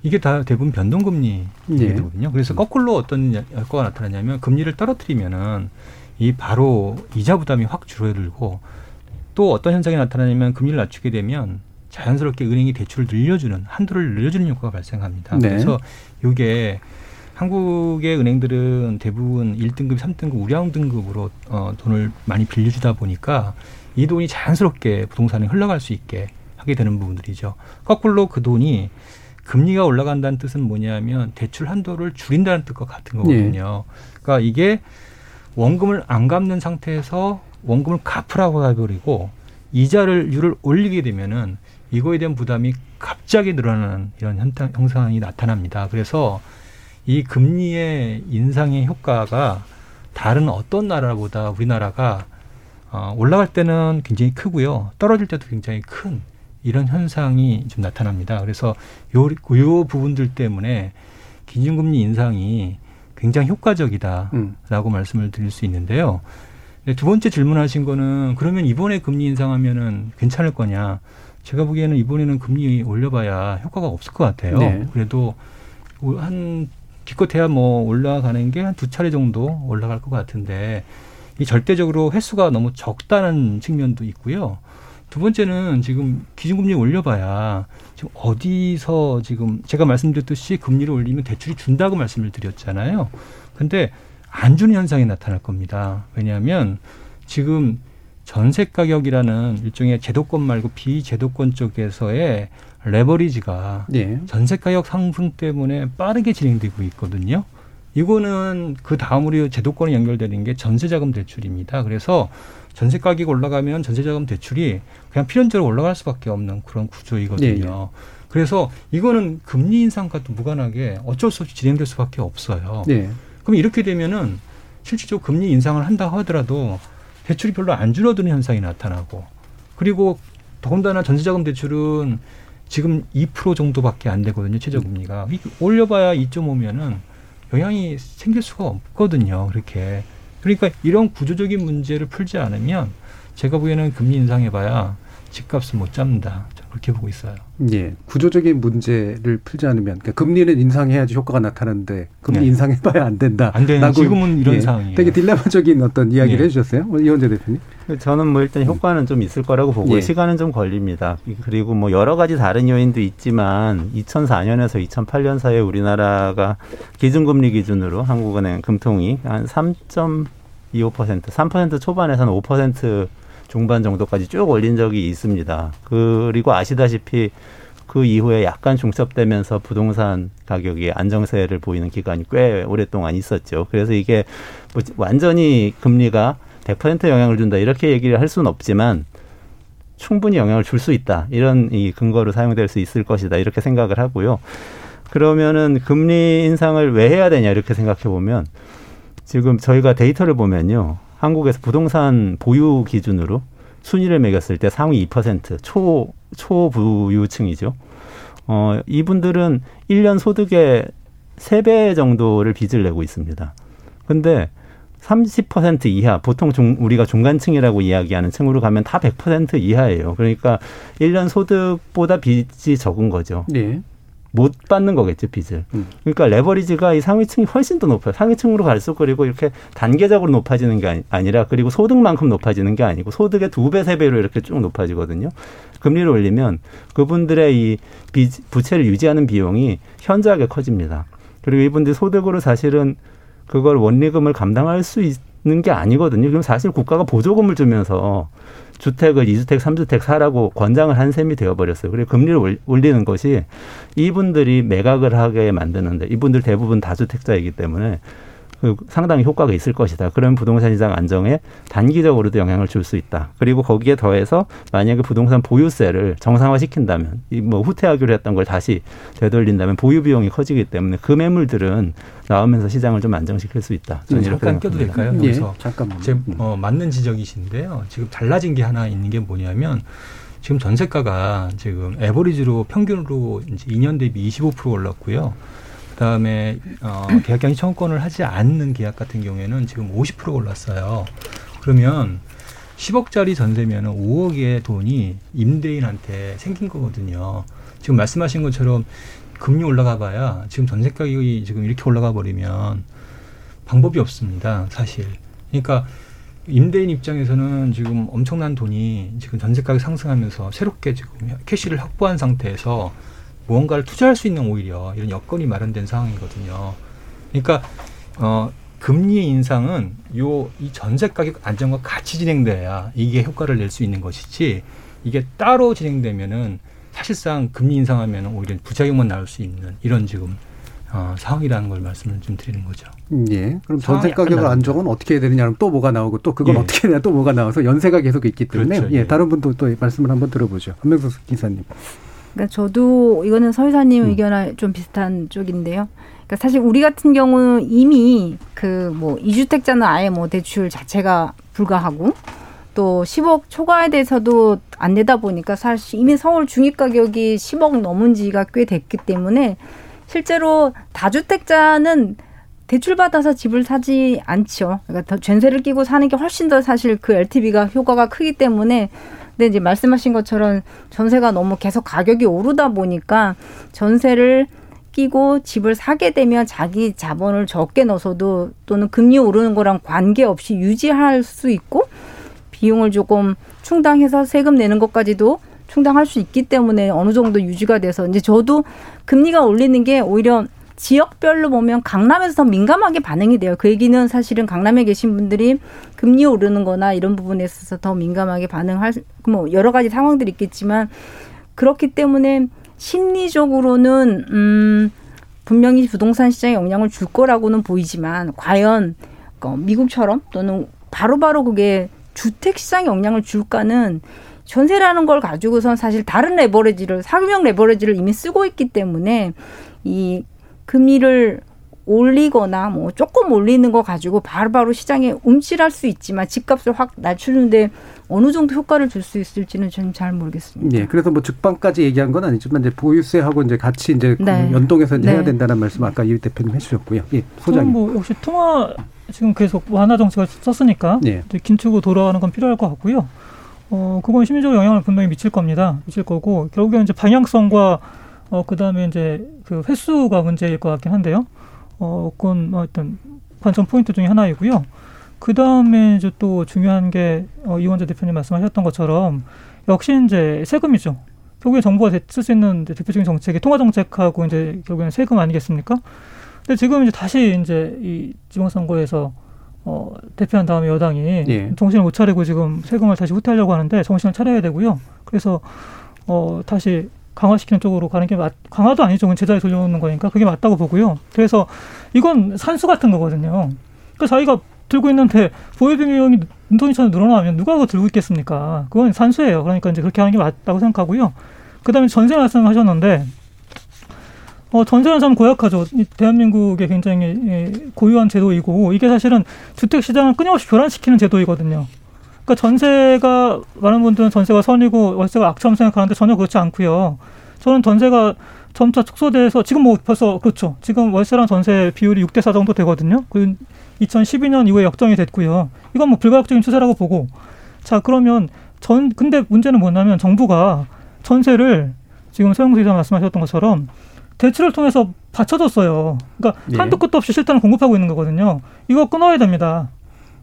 이게 다 대부분 변동금리거든요. 예. 그래서 음. 거꾸로 어떤 효과가 나타나냐면 금리를 떨어뜨리면은 이 바로 이자 부담이 확 줄어들고 또 어떤 현상이 나타나냐면 금리를 낮추게 되면 자연스럽게 은행이 대출을 늘려주는 한도를 늘려주는 효과가 발생합니다. 네. 그래서 이게 한국의 은행들은 대부분 1등급, 3등급, 우량 등급으로 어, 돈을 많이 빌려주다 보니까 이 돈이 자연스럽게 부동산에 흘러갈 수 있게 하게 되는 부분들이죠. 거꾸로 그 돈이 금리가 올라간다는 뜻은 뭐냐면 대출 한도를 줄인다는 뜻과 같은 거거든요. 네. 그러니까 이게 원금을 안 갚는 상태에서 원금을 갚으라고 해버리고 이자를 율을 올리게 되면은 이거에 대한 부담이 갑자기 늘어나는 이런 현상, 형상이 나타납니다. 그래서 이 금리의 인상의 효과가 다른 어떤 나라보다 우리나라가 어, 올라갈 때는 굉장히 크고요. 떨어질 때도 굉장히 큰 이런 현상이 좀 나타납니다. 그래서 요, 요 부분들 때문에 기준금리 인상이 굉장히 효과적이다라고 음. 말씀을 드릴 수 있는데요. 두 번째 질문하신 거는 그러면 이번에 금리 인상하면은 괜찮을 거냐? 제가 보기에는 이번에는 금리 올려봐야 효과가 없을 것 같아요. 네. 그래도 한 기껏해야 뭐 올라가는 게 한 두 차례 정도 올라갈 것 같은데 이 절대적으로 횟수가 너무 적다는 측면도 있고요. 두 번째는 지금 기준금리 올려봐야 지금 어디서 지금 제가 말씀드렸듯이 금리를 올리면 대출이 준다고 말씀을 드렸잖아요. 근데 안 주는 현상이 나타날 겁니다. 왜냐하면 지금 전세 가격이라는 일종의 제도권 말고 비제도권 쪽에서의 레버리지가 예. 전세 가격 상승 때문에 빠르게 진행되고 있거든요. 이거는 그 다음으로 제도권이 연결되는 게 전세자금 대출입니다. 그래서 전세 가격이 올라가면 전세자금 대출이 그냥 필연적으로 올라갈 수밖에 없는 그런 구조이거든요. 예. 그래서 이거는 금리 인상과 또 무관하게 어쩔 수 없이 진행될 수밖에 없어요. 예. 그럼 이렇게 되면은 실질적으로 금리 인상을 한다 하더라도 대출이 별로 안 줄어드는 현상이 나타나고 그리고 더군다나 전세자금 대출은 지금 2% 정도밖에 안 되거든요. 최저금리가. 올려봐야 2.5면은 영향이 생길 수가 없거든요. 그렇게. 그러니까 이런 구조적인 문제를 풀지 않으면 제가 보기에는 금리 인상해봐야 집값을 못 잡는다. 그렇게 보고 있어요. 예. 구조적인 문제를 풀지 않으면 그러니까 금리는 인상해야지 효과가 나타나는데 금리 네. 인상해봐야 안 된다. 안 되는 지금은 이런 예. 상황이에요. 되게 딜레마적인 어떤 이야기를 예. 해주셨어요. 뭐 이원재 대표님. 저는 뭐 일단 효과는 좀 있을 거라고 보고 예. 시간은 좀 걸립니다. 그리고 뭐 여러 가지 다른 요인도 있지만 2004년에서 2008년 사이에 우리나라가 기준금리 기준으로 한국은행 금통이 한 3.25% 3% 초반에서는 5% 중반 정도까지 쭉 올린 적이 있습니다. 그리고 아시다시피 그 이후에 약간 중첩되면서 부동산 가격이 안정세를 보이는 기간이 꽤 오랫동안 있었죠. 그래서 이게 뭐 완전히 금리가 100% 영향을 준다 이렇게 얘기를 할 수는 없지만 충분히 영향을 줄 수 있다 이런 이 근거로 사용될 수 있을 것이다 이렇게 생각을 하고요. 그러면은 금리 인상을 왜 해야 되냐 이렇게 생각해 보면 지금 저희가 데이터를 보면요. 한국에서 부동산 보유 기준으로 순위를 매겼을 때 상위 2% 초, 초부유층이죠. 어, 이분들은 1년 소득의 3배 정도를 빚을 내고 있습니다. 근데 30% 이하, 보통 중, 우리가 중간층이라고 이야기하는 층으로 가면 다 100% 이하예요. 그러니까 1년 소득보다 빚이 적은 거죠. 네. 못 받는 거겠죠 빚을. 음. 그러니까 레버리지가 이 상위층이 훨씬 더 높아요. 상위층으로 갈수록 그리고 이렇게 단계적으로 높아지는 게 아니 라 그리고 소득만큼 높아지는 게 아니고 소득의 두 배 세 배로 이렇게 쭉 높아지거든요. 금리를 올리면 그분들의 이 빚, 부채를 유지하는 비용이 현저하게 커집니다. 그리고 이분들 소득으로 사실은 그걸 원리금을 감당할 수 있, 게 아니거든요. 그럼 사실 국가가 보조금을 주면서 주택을 이주택삼주택 사라고 권장을 한 셈이 되어버렸어요. 그리고 금리를 올리는 것이 이분들이 매각을 하게 만드는데 이분들 대부분 다주택자이기 때문에 그 상당히 효과가 있을 것이다. 그런 부동산 시장 안정에 단기적으로도 영향을 줄 수 있다. 그리고 거기에 더해서 만약에 부동산 보유세를 정상화시킨다면 이뭐 후퇴하기로 했던 걸 다시 되돌린다면 보유 비용이 커지기 때문에 그 매물들은 나오면서 시장을 좀 안정시킬 수 있다. 저는 잠깐 껴도 될까요? 예, 잠깐만. 제 어, 맞는 지적이신데요. 지금 달라진 게 하나 있는 게 뭐냐면 지금 전세가가 지금 에버리지로 평균으로 이제 2년 대비 25% 올랐고요. 그다음에 어, 계약갱신 청구권을 하지 않는 계약 같은 경우에는 지금 50% 올랐어요. 그러면 10억짜리 전세면은 5억의 돈이 임대인한테 생긴 거거든요. 지금 말씀하신 것처럼 금리 올라가 봐야 지금 전세 가격이 지금 이렇게 올라가 버리면 방법이 없습니다. 사실. 그러니까 임대인 입장에서는 지금 엄청난 돈이 지금 전세 가격 상승하면서 새롭게 지금 캐시를 확보한 상태에서 무언가를 투자할 수 있는 오히려 이런 여건이 마련된 상황이거든요. 그러니까 어 금리 인상은 요 이 전세 가격 안정과 같이 진행돼야 이게 효과를 낼 수 있는 것이지 이게 따로 진행되면은 사실상 금리 인상하면 오히려 부작용만 나올 수 있는 이런 지금 어, 상황이라는 걸 말씀을 좀 드리는 거죠. 예. 그럼 전세 가격 안정은 어떻게 해야 되느냐 면 또 뭐가 나오고 또 그건 예. 어떻게 해야 또 뭐가 나와서 연세가 계속 있기 때문에 그렇죠. 예. 예. 다른 분도 또 말씀을 한번 들어보죠. 한명수 기사님. 그러니까 저도 이거는 서희사님 음. 의견과 좀 비슷한 쪽인데요. 그러니까 사실 우리 같은 경우는 이미 그 뭐 이주택자는 아예 뭐 대출 자체가 불가하고 또 10억 초과에 대해서도 안 되다 보니까 사실 이미 서울 중위 가격이 10억 넘은 지가 꽤 됐기 때문에 실제로 다주택자는 대출 받아서 집을 사지 않죠. 그러니까 더 전세를 끼고 사는 게 훨씬 더 사실 그 LTV가 효과가 크기 때문에 근데 이제 말씀하신 것처럼 전세가 너무 계속 가격이 오르다 보니까 전세를 끼고 집을 사게 되면 자기 자본을 적게 넣어서도 또는 금리 오르는 거랑 관계없이 유지할 수 있고 비용을 조금 충당해서 세금 내는 것까지도 충당할 수 있기 때문에 어느 정도 유지가 돼서 이제 저도 금리가 올리는 게 오히려 지역별로 보면 강남에서 더 민감하게 반응이 돼요. 그 얘기는 사실은 강남에 계신 분들이 금리 오르는 거나 이런 부분에 있어서 더 민감하게 반응할, 뭐, 여러 가지 상황들이 있겠지만, 그렇기 때문에 심리적으로는, 음, 분명히 부동산 시장에 영향을 줄 거라고는 보이지만, 과연, 어, 미국처럼 또는 바로바로 바로 그게 주택 시장에 영향을 줄까는 전세라는 걸 가지고선 사실 다른 레버리지를, 사규명 레버리지를 이미 쓰고 있기 때문에, 이 금리를 올리거나 뭐 조금 올리는 거 가지고 바로바로 시장에 움찔할 수 있지만 집값을 확 낮추는데 어느 정도 효과를 줄 수 있을지는 저는 잘 모르겠습니다. 예, 그래서 뭐 즉방까지 얘기한 건 아니지만 이제 보유세하고 이제 같이 이제 네. 연동해서 이제 네. 해야 된다는 말씀 아까 이 대표님 해주셨고요. 예, 소장님. 뭐 역시 통화 지금 계속 완화 정책을 썼으니까 예. 긴축으로 돌아가는 건 필요할 것 같고요. 어, 그건 심리적 영향을 분명히 미칠 겁니다. 미칠 거고 결국에 이제 방향성과 어, 그 다음에 이제 그 횟수가 문제일 것 같긴 한데요. 어, 그건 뭐 어떤 관점 포인트 중에 하나이고요. 그 다음에 이제 또 중요한 게, 어, 이원재 대표님 말씀하셨던 것처럼 역시 이제 세금이죠. 결국에 정부가 쓸 수 있는 대표적인 정책이 통화 정책하고 이제 결국에는 세금 아니겠습니까? 근데 지금 이제 다시 이제 이 지방선거에서 어, 대표한 다음에 여당이 예. 정신을 못 차리고 지금 세금을 다시 후퇴하려고 하는데 정신을 차려야 되고요. 그래서 어, 다시 강화시키는 쪽으로 가는 게 맞, 강화도 아니죠. 제자리 돌려놓는 거니까 그게 맞다고 보고요. 그래서 이건 산수 같은 거거든요. 그러니까 자기가 들고 있는데 보유 비용이 눈덩이처럼 늘어나면 누가 그거 들고 있겠습니까? 그건 산수예요. 그러니까 이제 그렇게 하는 게 맞다고 생각하고요. 그다음에 전세 말씀하셨는데 어, 전세는 참 고약하죠. 대한민국의 굉장히 예, 고유한 제도이고 이게 사실은 주택 시장을 끊임없이 교란시키는 제도이거든요. 그러니까 전세가 많은 분들은 전세가 선이고 월세가 악처럼 생각하는데 전혀 그렇지 않고요. 저는 전세가 점차 축소돼서 지금 뭐 벌써 그렇죠. 지금 월세랑 전세 비율이 6대 4 정도 되거든요. 그 2012년 이후에 역정이 됐고요. 이건 뭐 불가역적인 추세라고 보고 자 그러면 전 근데 문제는 뭐냐면 정부가 전세를 지금 서영수 기자 말씀하셨던 것처럼 대출을 통해서 받쳐줬어요. 그러니까 예. 한도 끝도 없이 실탄을 공급하고 있는 거거든요. 이거 끊어야 됩니다.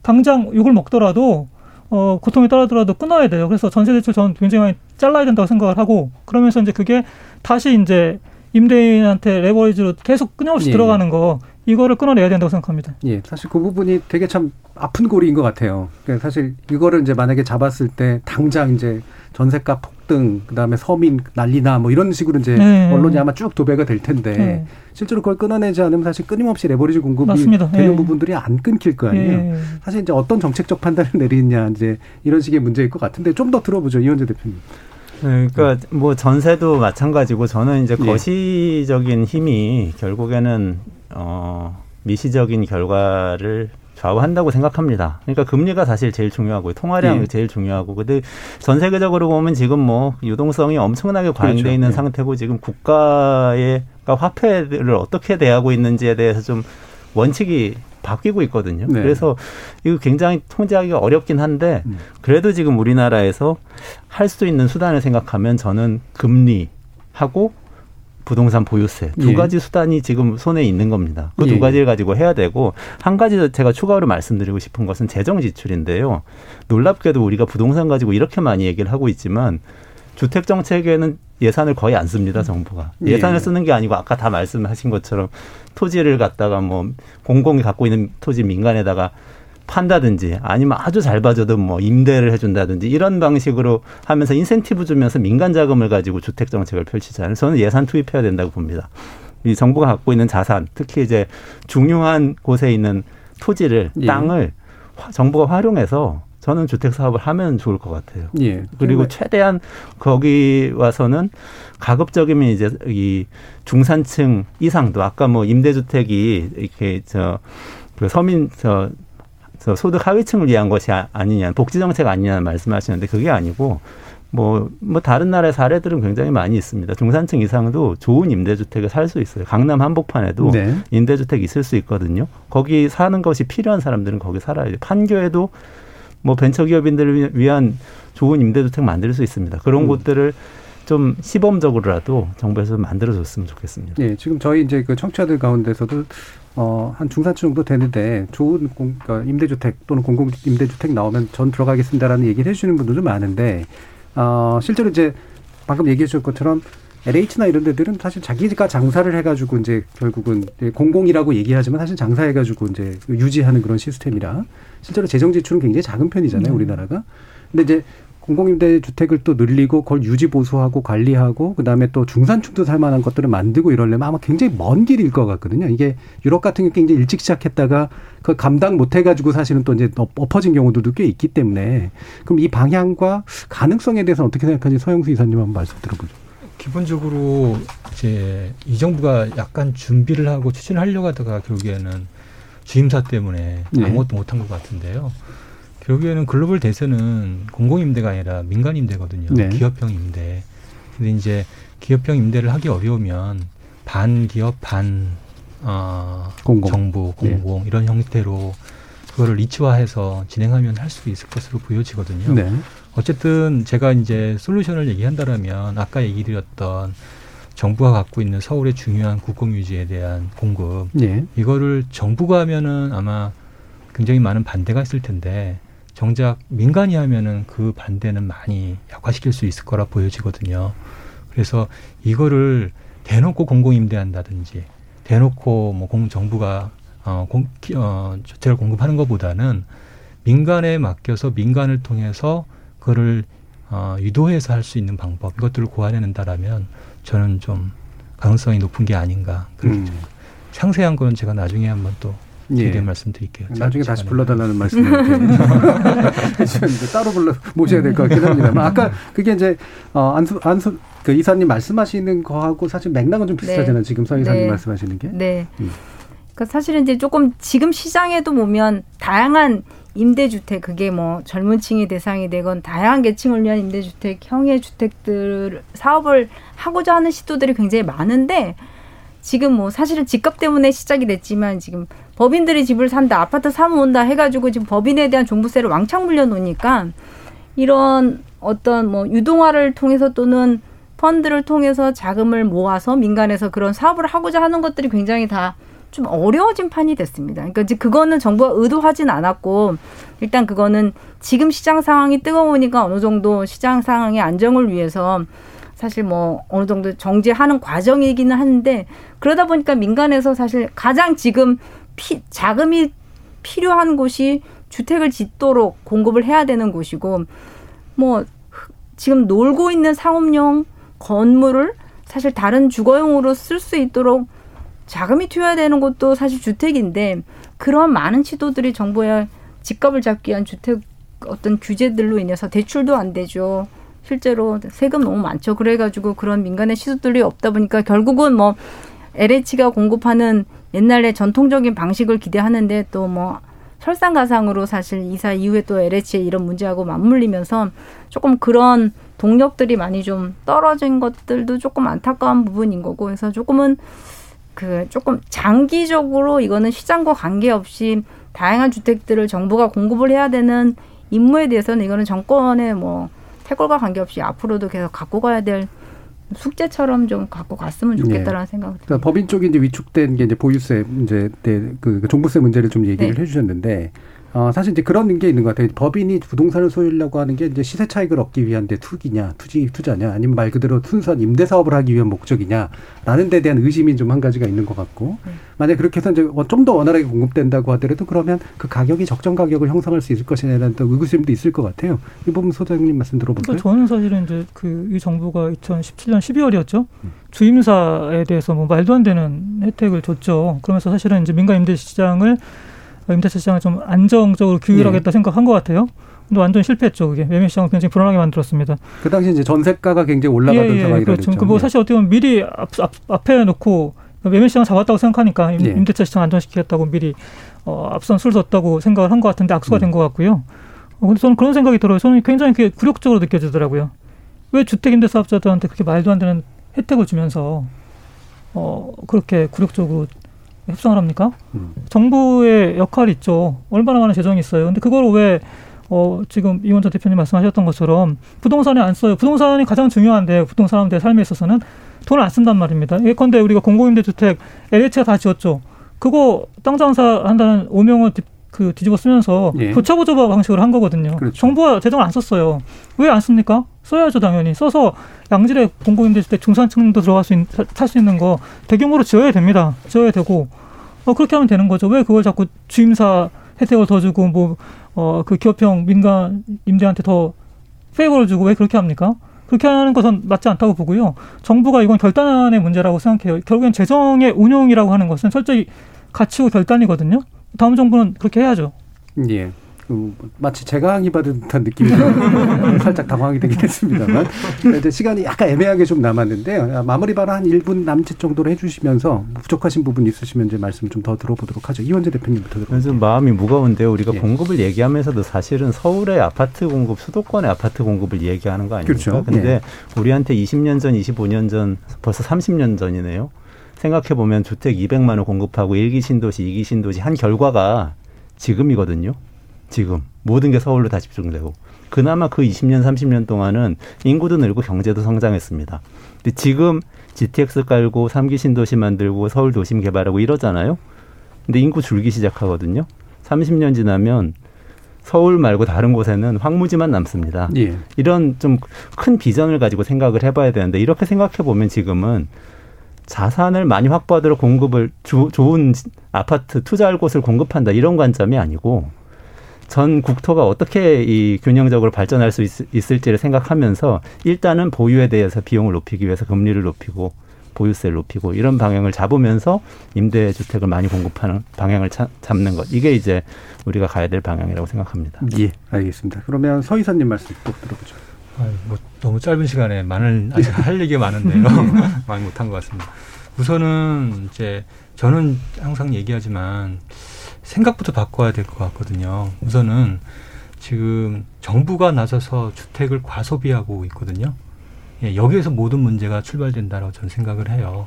당장 욕을 먹더라도 어, 고통이 떨어더라도 끊어야 돼요. 그래서 전세 대출 전 굉장히 많이 잘라야 된다고 생각을 하고 그러면서 이제 그게 다시 이제 임대인한테 레버리지로 계속 끊임없이 예. 들어가는 거 이거를 끊어내야 된다고 생각합니다. 예, 사실 그 부분이 되게 참 아픈 고리인 것 같아요. 그러니까 사실 이거를 이제 만약에 잡았을 때 당장 이제 전세가 폭등, 그다음에 서민 난리나 뭐 이런 식으로 이제 네. 언론이 아마 쭉 도배가 될 텐데 네. 실제로 그걸 끊어내지 않으면 사실 끊임없이 레버리지 공급이 맞습니다. 되는 네. 부분들이 안 끊길 거 아니에요. 네. 사실 이제 어떤 정책적 판단을 내리느냐 이제 이런 식의 문제일 것 같은데 좀 더 들어보죠 이현재 대표님. 네, 그러니까 뭐 전세도 마찬가지고 저는 이제 예. 거시적인 힘이 결국에는 어 미시적인 결과를 좌우한다고 생각합니다. 그러니까 금리가 사실 제일 중요하고 통화량이 예. 제일 중요하고 근데 전 세계적으로 보면 지금 뭐 유동성이 엄청나게 과잉돼 그렇죠. 있는 예. 상태고 지금 국가의 그러니까 화폐를 어떻게 대하고 있는지에 대해서 좀 원칙이 바뀌고 있거든요. 네. 그래서 이거 굉장히 통제하기가 어렵긴 한데 음. 그래도 지금 우리나라에서 할 수 있는 수단을 생각하면 저는 금리 하고 부동산 보유세 두 예. 가지 수단이 지금 손에 있는 겁니다. 그두 예. 가지를 가지고 해야 되고 한 가지 제가 추가로 말씀드리고 싶은 것은 재정 지출인데요. 놀랍게도 우리가 부동산 가지고 이렇게 많이 얘기를 하고 있지만 주택 정책에는 예산을 거의 안 씁니다, 정부가. 예. 예산을 쓰는 게 아니고 아까 다 말씀하신 것처럼 토지를 갖다가 뭐 공공이 갖고 있는 토지 민간에다가 판다든지 아니면 아주 잘 봐줘도 뭐 임대를 해준다든지 이런 방식으로 하면서 인센티브 주면서 민간 자금을 가지고 주택 정책을 펼치잖아요. 저는 예산 투입해야 된다고 봅니다. 이 정부가 갖고 있는 자산, 특히 이제 중요한 곳에 있는 토지를 예. 땅을 정부가 활용해서 저는 주택 사업을 하면 좋을 것 같아요. 예. 그리고 최대한 거기 와서는 가급적이면 이제 이 중산층 이상도 아까 뭐 임대주택이 이렇게 저그 서민 저 소득 하위층을 위한 것이 아, 아니냐, 복지 정책 아니냐는 말씀하시는데 그게 아니고 뭐, 뭐 다른 나라의 사례들은 굉장히 많이 있습니다. 중산층 이상도 좋은 임대주택에 살수 있어요. 강남 한복판에도 네. 임대주택 있을 수 있거든요. 거기 사는 것이 필요한 사람들은 거기 살아야 돼요. 판교에도 뭐 벤처기업인들을 위한 좋은 임대주택 만들 수 있습니다. 그런 음. 곳들을 좀 시범적으로라도 정부에서 만들어줬으면 좋겠습니다. 예, 지금 저희 이제 그 청취자들 가운데서도 어, 한 중산층 정도 되는데 좋은 공, 그러니까 임대주택 또는 공공 임대주택 나오면 전 들어가겠습니다라는 얘기를 해주시는 분들도 많은데 어, 실제로 이제 방금 얘기해 주셨 것처럼 LH나 이런 데들은 사실 자기가 장사를 해가지고 이제 결국은 공공이라고 얘기하지만 사실 장사해가지고 이제 유지하는 그런 시스템이라 실제로 재정 지출은 굉장히 작은 편이잖아요, 네. 우리나라가. 근데 이제 공공임대 주택을 또 늘리고 그걸 유지 보수하고 관리하고 그다음에 또 중산층도 살 만한 것들을 만들고 이러려면 아마 굉장히 먼 길일 것 같거든요. 이게 유럽 같은 경우 굉장히 일찍 시작했다가 그 감당 못 해가지고 사실은 또 이제 엎어진 경우들도 꽤 있기 때문에 그럼 이 방향과 가능성에 대해서 어떻게 생각하는지 서영수 이사님 한번 말씀 들어보죠. 기본적으로 이제 이 정부가 약간 준비를 하고 추진을 하려고 하다가 결국에는 주임사 때문에 네. 아무것도 못한 것 같은데요. 결국에는 글로벌 대세는 공공임대가 아니라 민간임대거든요. 네. 기업형 임대. 근데 이제 기업형 임대를 하기 어려우면 반기업 반 어, 공공. 정부 공공 네. 이런 형태로 그거를 리치화해서 진행하면 할 수 있을 것으로 보여지거든요. 네. 어쨌든 제가 이제 솔루션을 얘기한다라면 아까 얘기 드렸던 정부가 갖고 있는 서울의 중요한 국공 유지에 대한 공급 네. 이거를 정부가 하면은 아마 굉장히 많은 반대가 있을 텐데 정작 민간이 하면은 그 반대는 많이 약화시킬 수 있을 거라 보여지거든요. 그래서 이거를 대놓고 공공임대한다든지 대놓고 뭐 공 정부가 어, 공, 어, 주택을 공급하는 것보다는 민간에 맡겨서 민간을 통해서 그거를 어, 유도해서 할 수 있는 방법 이것들을 고안해낸다라면 저는 좀 가능성이 높은 게 아닌가. 음. 상세한 거는 제가 나중에 한번 또 예. 말씀드릴게요. 나중에 다시 불러달라는 말씀을 따로 불러 모셔야 될 것 같긴 합니다만 아까 그게 이제 어, 안수 안수 그 이사님 말씀하시는 거하고 사실 맥락은 좀 비슷하잖아요. 네. 지금 서 이사님 네. 말씀하시는 게. 네. 음. 그러니까 사실은 이제 조금 지금 시장에도 보면 다양한 임대주택 그게 뭐 젊은 층이 대상이 되건 다양한 계층을 위한 임대주택 형의 주택들 사업을 하고자 하는 시도들이 굉장히 많은데 지금 뭐 사실은 집값 때문에 시작이 됐지만 지금 법인들이 집을 산다, 아파트 사면 온다 해가지고 지금 법인에 대한 종부세를 왕창 물려놓으니까 이런 어떤 뭐 유동화를 통해서 또는 펀드를 통해서 자금을 모아서 민간에서 그런 사업을 하고자 하는 것들이 굉장히 다 좀 어려워진 판이 됐습니다. 그러니까 이제 그거는 정부가 의도하진 않았고 일단 그거는 지금 시장 상황이 뜨거우니까 어느 정도 시장 상황의 안정을 위해서 사실 뭐 어느 정도 정제하는 과정이기는 한데 그러다 보니까 민간에서 사실 가장 지금 피, 자금이 필요한 곳이 주택을 짓도록 공급을 해야 되는 곳이고 뭐 지금 놀고 있는 상업용 건물을 사실 다른 주거용으로 쓸 수 있도록 자금이 투여되는 곳도 사실 주택인데 그런 많은 시도들이 정부의 집값을 잡기 위한 주택 어떤 규제들로 인해서 대출도 안 되죠. 실제로 세금 너무 많죠. 그래가지고 그런 민간의 시도들이 없다 보니까 결국은 뭐 LH가 공급하는 옛날의 전통적인 방식을 기대하는데 또 뭐 설상가상으로 사실 이사 이후에 또 LH의 이런 문제하고 맞물리면서 조금 그런 동력들이 많이 좀 떨어진 것들도 조금 안타까운 부분인 거고 그래서 조금은 그 조금 장기적으로 이거는 시장과 관계없이 다양한 주택들을 정부가 공급을 해야 되는 임무에 대해서는 이거는 정권의 뭐 태골과 관계없이 앞으로도 계속 갖고 가야 될 숙제처럼 좀 갖고 갔으면 좋겠다라는 네. 생각이 듭니다. 그러니까 법인 쪽이 이제 위축된 게 이제 보유세 문제 때그 그 종부세 문제를 좀 얘기를 네. 해주셨는데 어, 사실 이제 그런 게 있는 것 같아요. 법인이 부동산을 소유하려고 하는 게 이제 시세 차익을 얻기 위한 데 투기냐, 투지 투자냐, 아니면 말 그대로 순수한 임대 사업을 하기 위한 목적이냐라는 데 대한 의심이 좀 한 가지가 있는 것 같고, 네. 만약 그렇게 해서 이제 좀 더 원활하게 공급된다고 하더라도 그러면 그 가격이 적정 가격을 형성할 수 있을 것이냐라는 또 의구심도 있을 것 같아요. 이 부분 소장님 말씀 들어볼까요? 그러니까 저는 사실은 이제 그 이 정부가 2017년 12월이었죠. 음. 주임사에 대해서 뭐 말도 안 되는 혜택을 줬죠. 그러면서 사실은 이제 민간 임대 시장을 임대차 시장을 좀 안정적으로 규율하겠다 네. 생각한 것 같아요. 근데 완전 실패했죠. 그게 매매 시장을 굉장히 불안하게 만들었습니다. 그 당시 이제 전세가가 굉장히 올라가던 예, 예, 상황이라 그렇죠. 그뭐 사실 어떻게 보면 미리 앞, 앞, 앞에 놓고 매매 시장 잡았다고 생각하니까 예. 임대차 시장 안정시키겠다고 미리 어, 앞선 술 뒀다고 생각을 한 것 같은데 악수가 음. 된것 같고요. 어, 근데 저는 그런 생각이 들어요. 저는 굉장히 그게 굴욕적으로 느껴지더라고요. 왜 주택임대 사업자들한테 그렇게 말도 안 되는 혜택을 주면서 어, 그렇게 굴욕적으로 협상을 합니까? 음. 정부의 역할이 있죠. 얼마나 많은 재정이 있어요. 근데 그걸 왜 어, 지금 이원자 대표님 말씀하셨던 것처럼 부동산에 안 써요. 부동산이 가장 중요한데 부동산 사람들의 삶에 있어서는 돈을 안 쓴단 말입니다. 예컨대 우리가 공공임대주택 LH가 다 지었죠. 그거 땅 장사한다는 오명을 뒤, 그 뒤집어 쓰면서 예. 교차보조바 방식으로 한 거거든요. 그렇죠. 정부가 재정을 안 썼어요. 왜 안 씁니까? 써야죠 당연히. 써서 양질의 공공임대주택 중산층도 들어갈 수 있는 살수 있는 거 대규모로 지어야 됩니다. 지어야 되고 어 그렇게 하면 되는 거죠. 왜 그걸 자꾸 주임사 혜택을 더 주고 뭐 어 그 기업형 민간 임대한테 더 페이버를 주고 왜 그렇게 합니까? 그렇게 하는 것은 맞지 않다고 보고요. 정부가 이건 결단의 문제라고 생각해요. 결국엔 재정의 운용이라고 하는 것은 철저히 가치고 결단이거든요. 다음 정부는 그렇게 해야죠. 예. 그 마치 제가 항의 받은 듯한 느낌이 살짝 당황이 되긴 했습니다만 이제 시간이 약간 애매하게 좀 남았는데 마무리 발언 한 1분 남짓 정도로 해주시면서 부족하신 부분 있으시면 이제 말씀 좀 더 들어보도록 하죠. 이원재 대표님부터 들어볼게요. 좀 마음이 무거운데요. 우리가 예. 공급을 얘기하면서도 사실은 서울의 아파트 공급, 수도권의 아파트 공급을 얘기하는 거 아닙니까? 그렇죠. 근데 예. 우리한테 20년 전, 25년 전, 벌써 30년 전이네요. 생각해 보면 주택 200만 원 공급하고 1기 신도시, 2기 신도시 한 결과가 지금이거든요. 지금 모든 게 서울로 다 집중되고 그나마 그 20년 30년 동안은 인구도 늘고 경제도 성장했습니다. 근데 지금 GTX 깔고 3기 신도시 만들고 서울 도심 개발하고 이러잖아요. 근데 인구 줄기 시작하거든요. 30년 지나면 서울 말고 다른 곳에는 황무지만 남습니다. 예. 이런 좀 큰 비전을 가지고 생각을 해봐야 되는데 이렇게 생각해 보면 지금은 자산을 많이 확보하도록 공급을 주, 좋은 아파트 투자할 곳을 공급한다 이런 관점이 아니고 전 국토가 어떻게 이 균형적으로 발전할 수 있, 을지를 생각하면서 일단은 보유에 대해서 비용을 높이기 위해서 금리를 높이고 보유세를 높이고 이런 방향을 잡으면서 임대 주택을 많이 공급하는 방향을 차, 잡는 것 이게 이제 우리가 가야 될 방향이라고 생각합니다. 예, 알겠습니다. 그러면 서 이사님 말씀 꼭 들어보죠. 아유, 뭐 너무 짧은 시간에 많은 아직 할 얘기가 많은데요. 많이 못한 것 같습니다. 우선은 이제 저는 항상 얘기하지만 생각부터 바꿔야 될 것 같거든요. 우선은 지금 정부가 나서서 주택을 과소비하고 있거든요. 예, 여기에서 모든 문제가 출발된다고 저는 생각을 해요.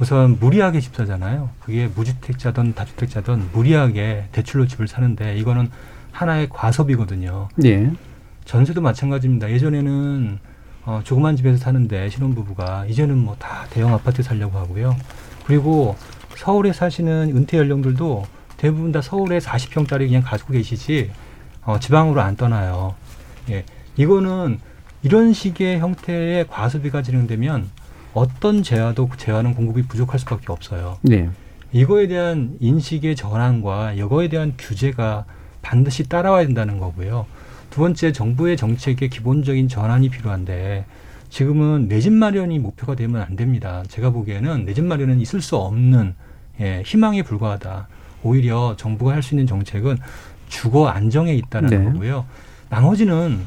우선 무리하게 집 사잖아요. 그게 무주택자든 다주택자든 무리하게 대출로 집을 사는데 이거는 하나의 과소비거든요. 예. 전세도 마찬가지입니다. 예전에는 어, 조그만 집에서 사는데 신혼부부가 이제는 뭐 다 대형 아파트 살려고 하고요. 그리고 서울에 사시는 은퇴 연령들도 대부분 다 서울에 40평짜리 그냥 가지고 계시지 어, 지방으로 안 떠나요. 예. 이거는 이런 식의 형태의 과소비가 진행되면 어떤 재화도 재화는 공급이 부족할 수밖에 없어요. 네. 이거에 대한 인식의 전환과 이거에 대한 규제가 반드시 따라와야 된다는 거고요. 두 번째 정부의 정책의 기본적인 전환이 필요한데 지금은 내 집 마련이 목표가 되면 안 됩니다. 제가 보기에는 내 집 마련은 있을 수 없는 예, 희망에 불과하다. 오히려 정부가 할 수 있는 정책은 주거 안정에 있다는 네. 거고요. 나머지는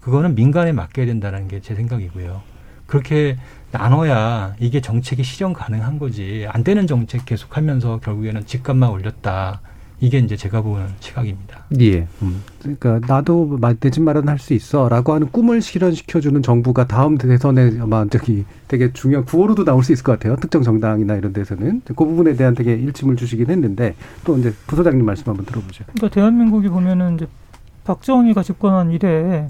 그거는 민간에 맡겨야 된다는 게 제 생각이고요. 그렇게 나눠야 이게 정책이 실현 가능한 거지. 안 되는 정책 계속하면서 결국에는 집값만 올렸다. 이게 이제 제가 보는 시각입니다. 예. 음. 그러니까 나도 내 집 마련할 수 있어라고 하는 꿈을 실현시켜주는 정부가 다음 대선에 아마 저기 되게 중요한 구호로도 나올 수 있을 것 같아요. 특정 정당이나 이런 데서는 그 부분에 대한 되게 일침을 주시긴 했는데 또 이제 부소장님 말씀 한번 들어보죠. 그러니까 대한민국이 보면은 이제 박정희가 집권한 이래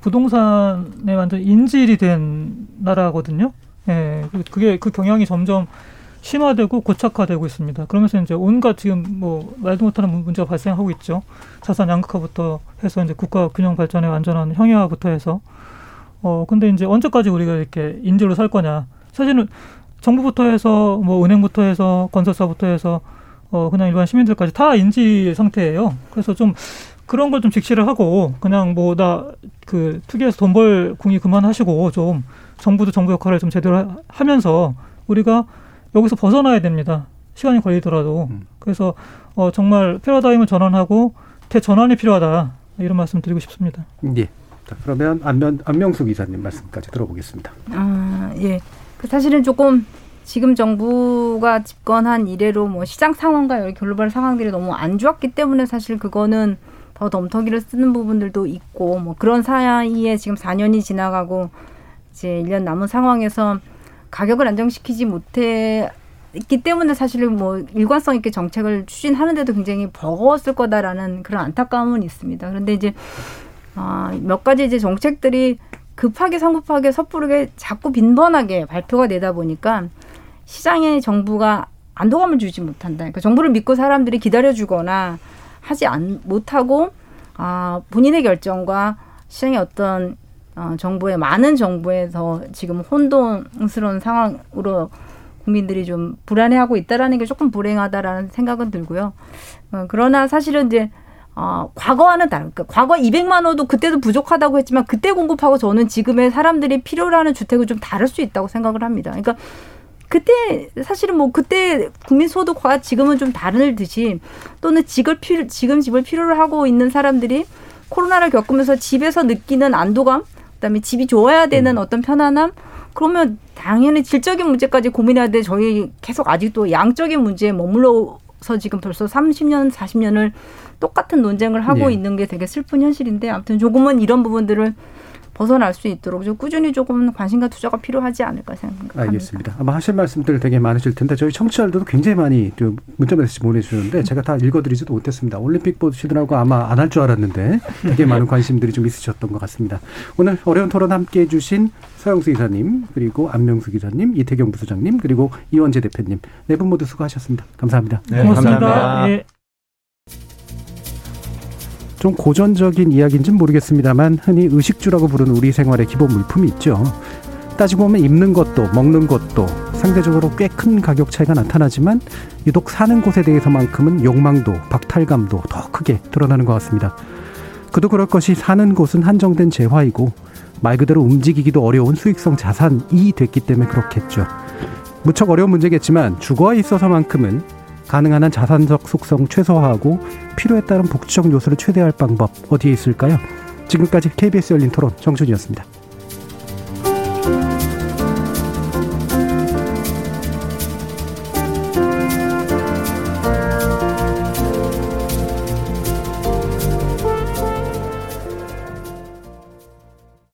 부동산에 완전 인질이 된 나라거든요. 예, 그게 그 경향이 점점 심화되고 고착화되고 있습니다. 그러면서 이제 온갖 지금 뭐 말도 못하는 문제가 발생하고 있죠. 자산 양극화부터 해서 이제 국가 균형 발전의 완전한 형해화부터 해서 어 근데 이제 언제까지 우리가 이렇게 인질로 살 거냐? 사실은 정부부터 해서 뭐 은행부터 해서 건설사부터 해서 어 그냥 일반 시민들까지 다 인질 상태예요. 그래서 좀 그런 걸 좀 직시를 하고 그냥 뭐 나 그 투기해서 돈 벌 궁이 그만하시고 좀 정부도 정부 역할을 좀 제대로 하면서 우리가 여기서 벗어나야 됩니다. 시간이 걸리더라도. 음. 그래서 어, 정말 패러다임을 전환하고 대전환이 필요하다. 이런 말씀 드리고 싶습니다. 예. 자, 그러면 안면, 안명숙 이사님 말씀까지 들어보겠습니다. 아, 예. 그 사실은 조금 지금 정부가 집권한 이래로 뭐 시장 상황과 여러 글로벌 상황들이 너무 안 좋았기 때문에 사실 그거는 더 넘터기를 쓰는 부분들도 있고 뭐 그런 사이에 지금 4년이 지나가고 이제 1년 남은 상황에서 가격을 안정시키지 못해 있기 때문에 사실은 뭐 일관성 있게 정책을 추진하는데도 굉장히 버거웠을 거다라는 그런 안타까움은 있습니다. 그런데 이제 아, 몇 가지 이제 정책들이 급하게 성급하게 섣부르게 자꾸 빈번하게 발표가 되다 보니까 시장에 정부가 안도감을 주지 못한다. 그러니까 정부를 믿고 사람들이 기다려주거나 하지 안, 못하고 아, 본인의 결정과 시장의 어떤 어, 정부의 많은 정부에서 지금 혼돈스러운 상황으로 국민들이 좀 불안해하고 있다라는 게 조금 불행하다라는 생각은 들고요. 어, 그러나 사실은 이제 어, 과거와는 다른, 그러니까 과거 200만 호도 그때도 부족하다고 했지만 그때 공급하고 저는 지금의 사람들이 필요로 하는 주택은 좀 다를 수 있다고 생각을 합니다. 그러니까 그때 사실은 뭐 그때 국민 소득과 지금은 좀 다르듯이 또는 집을 필 지금 집을 필요로 하고 있는 사람들이 코로나를 겪으면서 집에서 느끼는 안도감 그다음에 집이 좋아야 되는 음. 어떤 편안함 그러면 당연히 질적인 문제까지 고민해야 돼. 저희 계속 아직도 양적인 문제에 머물러서 지금 벌써 30년, 40년을 똑같은 논쟁을 하고 네. 있는 게 되게 슬픈 현실인데 아무튼 조금은 이런 부분들을 벗어날 수 있도록 좀 꾸준히 조금 관심과 투자가 필요하지 않을까 생각합니다. 알겠습니다. 아마 하실 말씀들 되게 많으실 텐데 저희 청취자들도 굉장히 많이 좀 문자 메시지 보내주셨는데 제가 다 읽어드리지도 못했습니다. 올림픽 보시느라고 아마 안 할 줄 알았는데 되게 많은 관심들이 좀 있으셨던 것 같습니다. 오늘 어려운 토론 함께해 주신 서영수 기사님 그리고 안명수 기자님 이태경 부소장님 그리고 이원재 대표님 네 분 모두 수고하셨습니다. 감사합니다. 네, 고맙습니다. 감사합니다. 예. 좀 고전적인 이야기인지는 모르겠습니다만 흔히 의식주라고 부르는 우리 생활의 기본 물품이 있죠. 따지고 보면 입는 것도 먹는 것도 상대적으로 꽤 큰 가격 차이가 나타나지만 유독 사는 곳에 대해서만큼은 욕망도 박탈감도 더 크게 드러나는 것 같습니다. 그도 그럴 것이 사는 곳은 한정된 재화이고 말 그대로 움직이기도 어려운 수익성 자산이 됐기 때문에 그렇겠죠. 무척 어려운 문제겠지만 주거에 있어서만큼은 가능한 한 자산적 속성 최소화하고 필요에 따른 복지적 요소를 최대화할 방법 어디에 있을까요? 지금까지 KBS 열린 토론 정준이었습니다.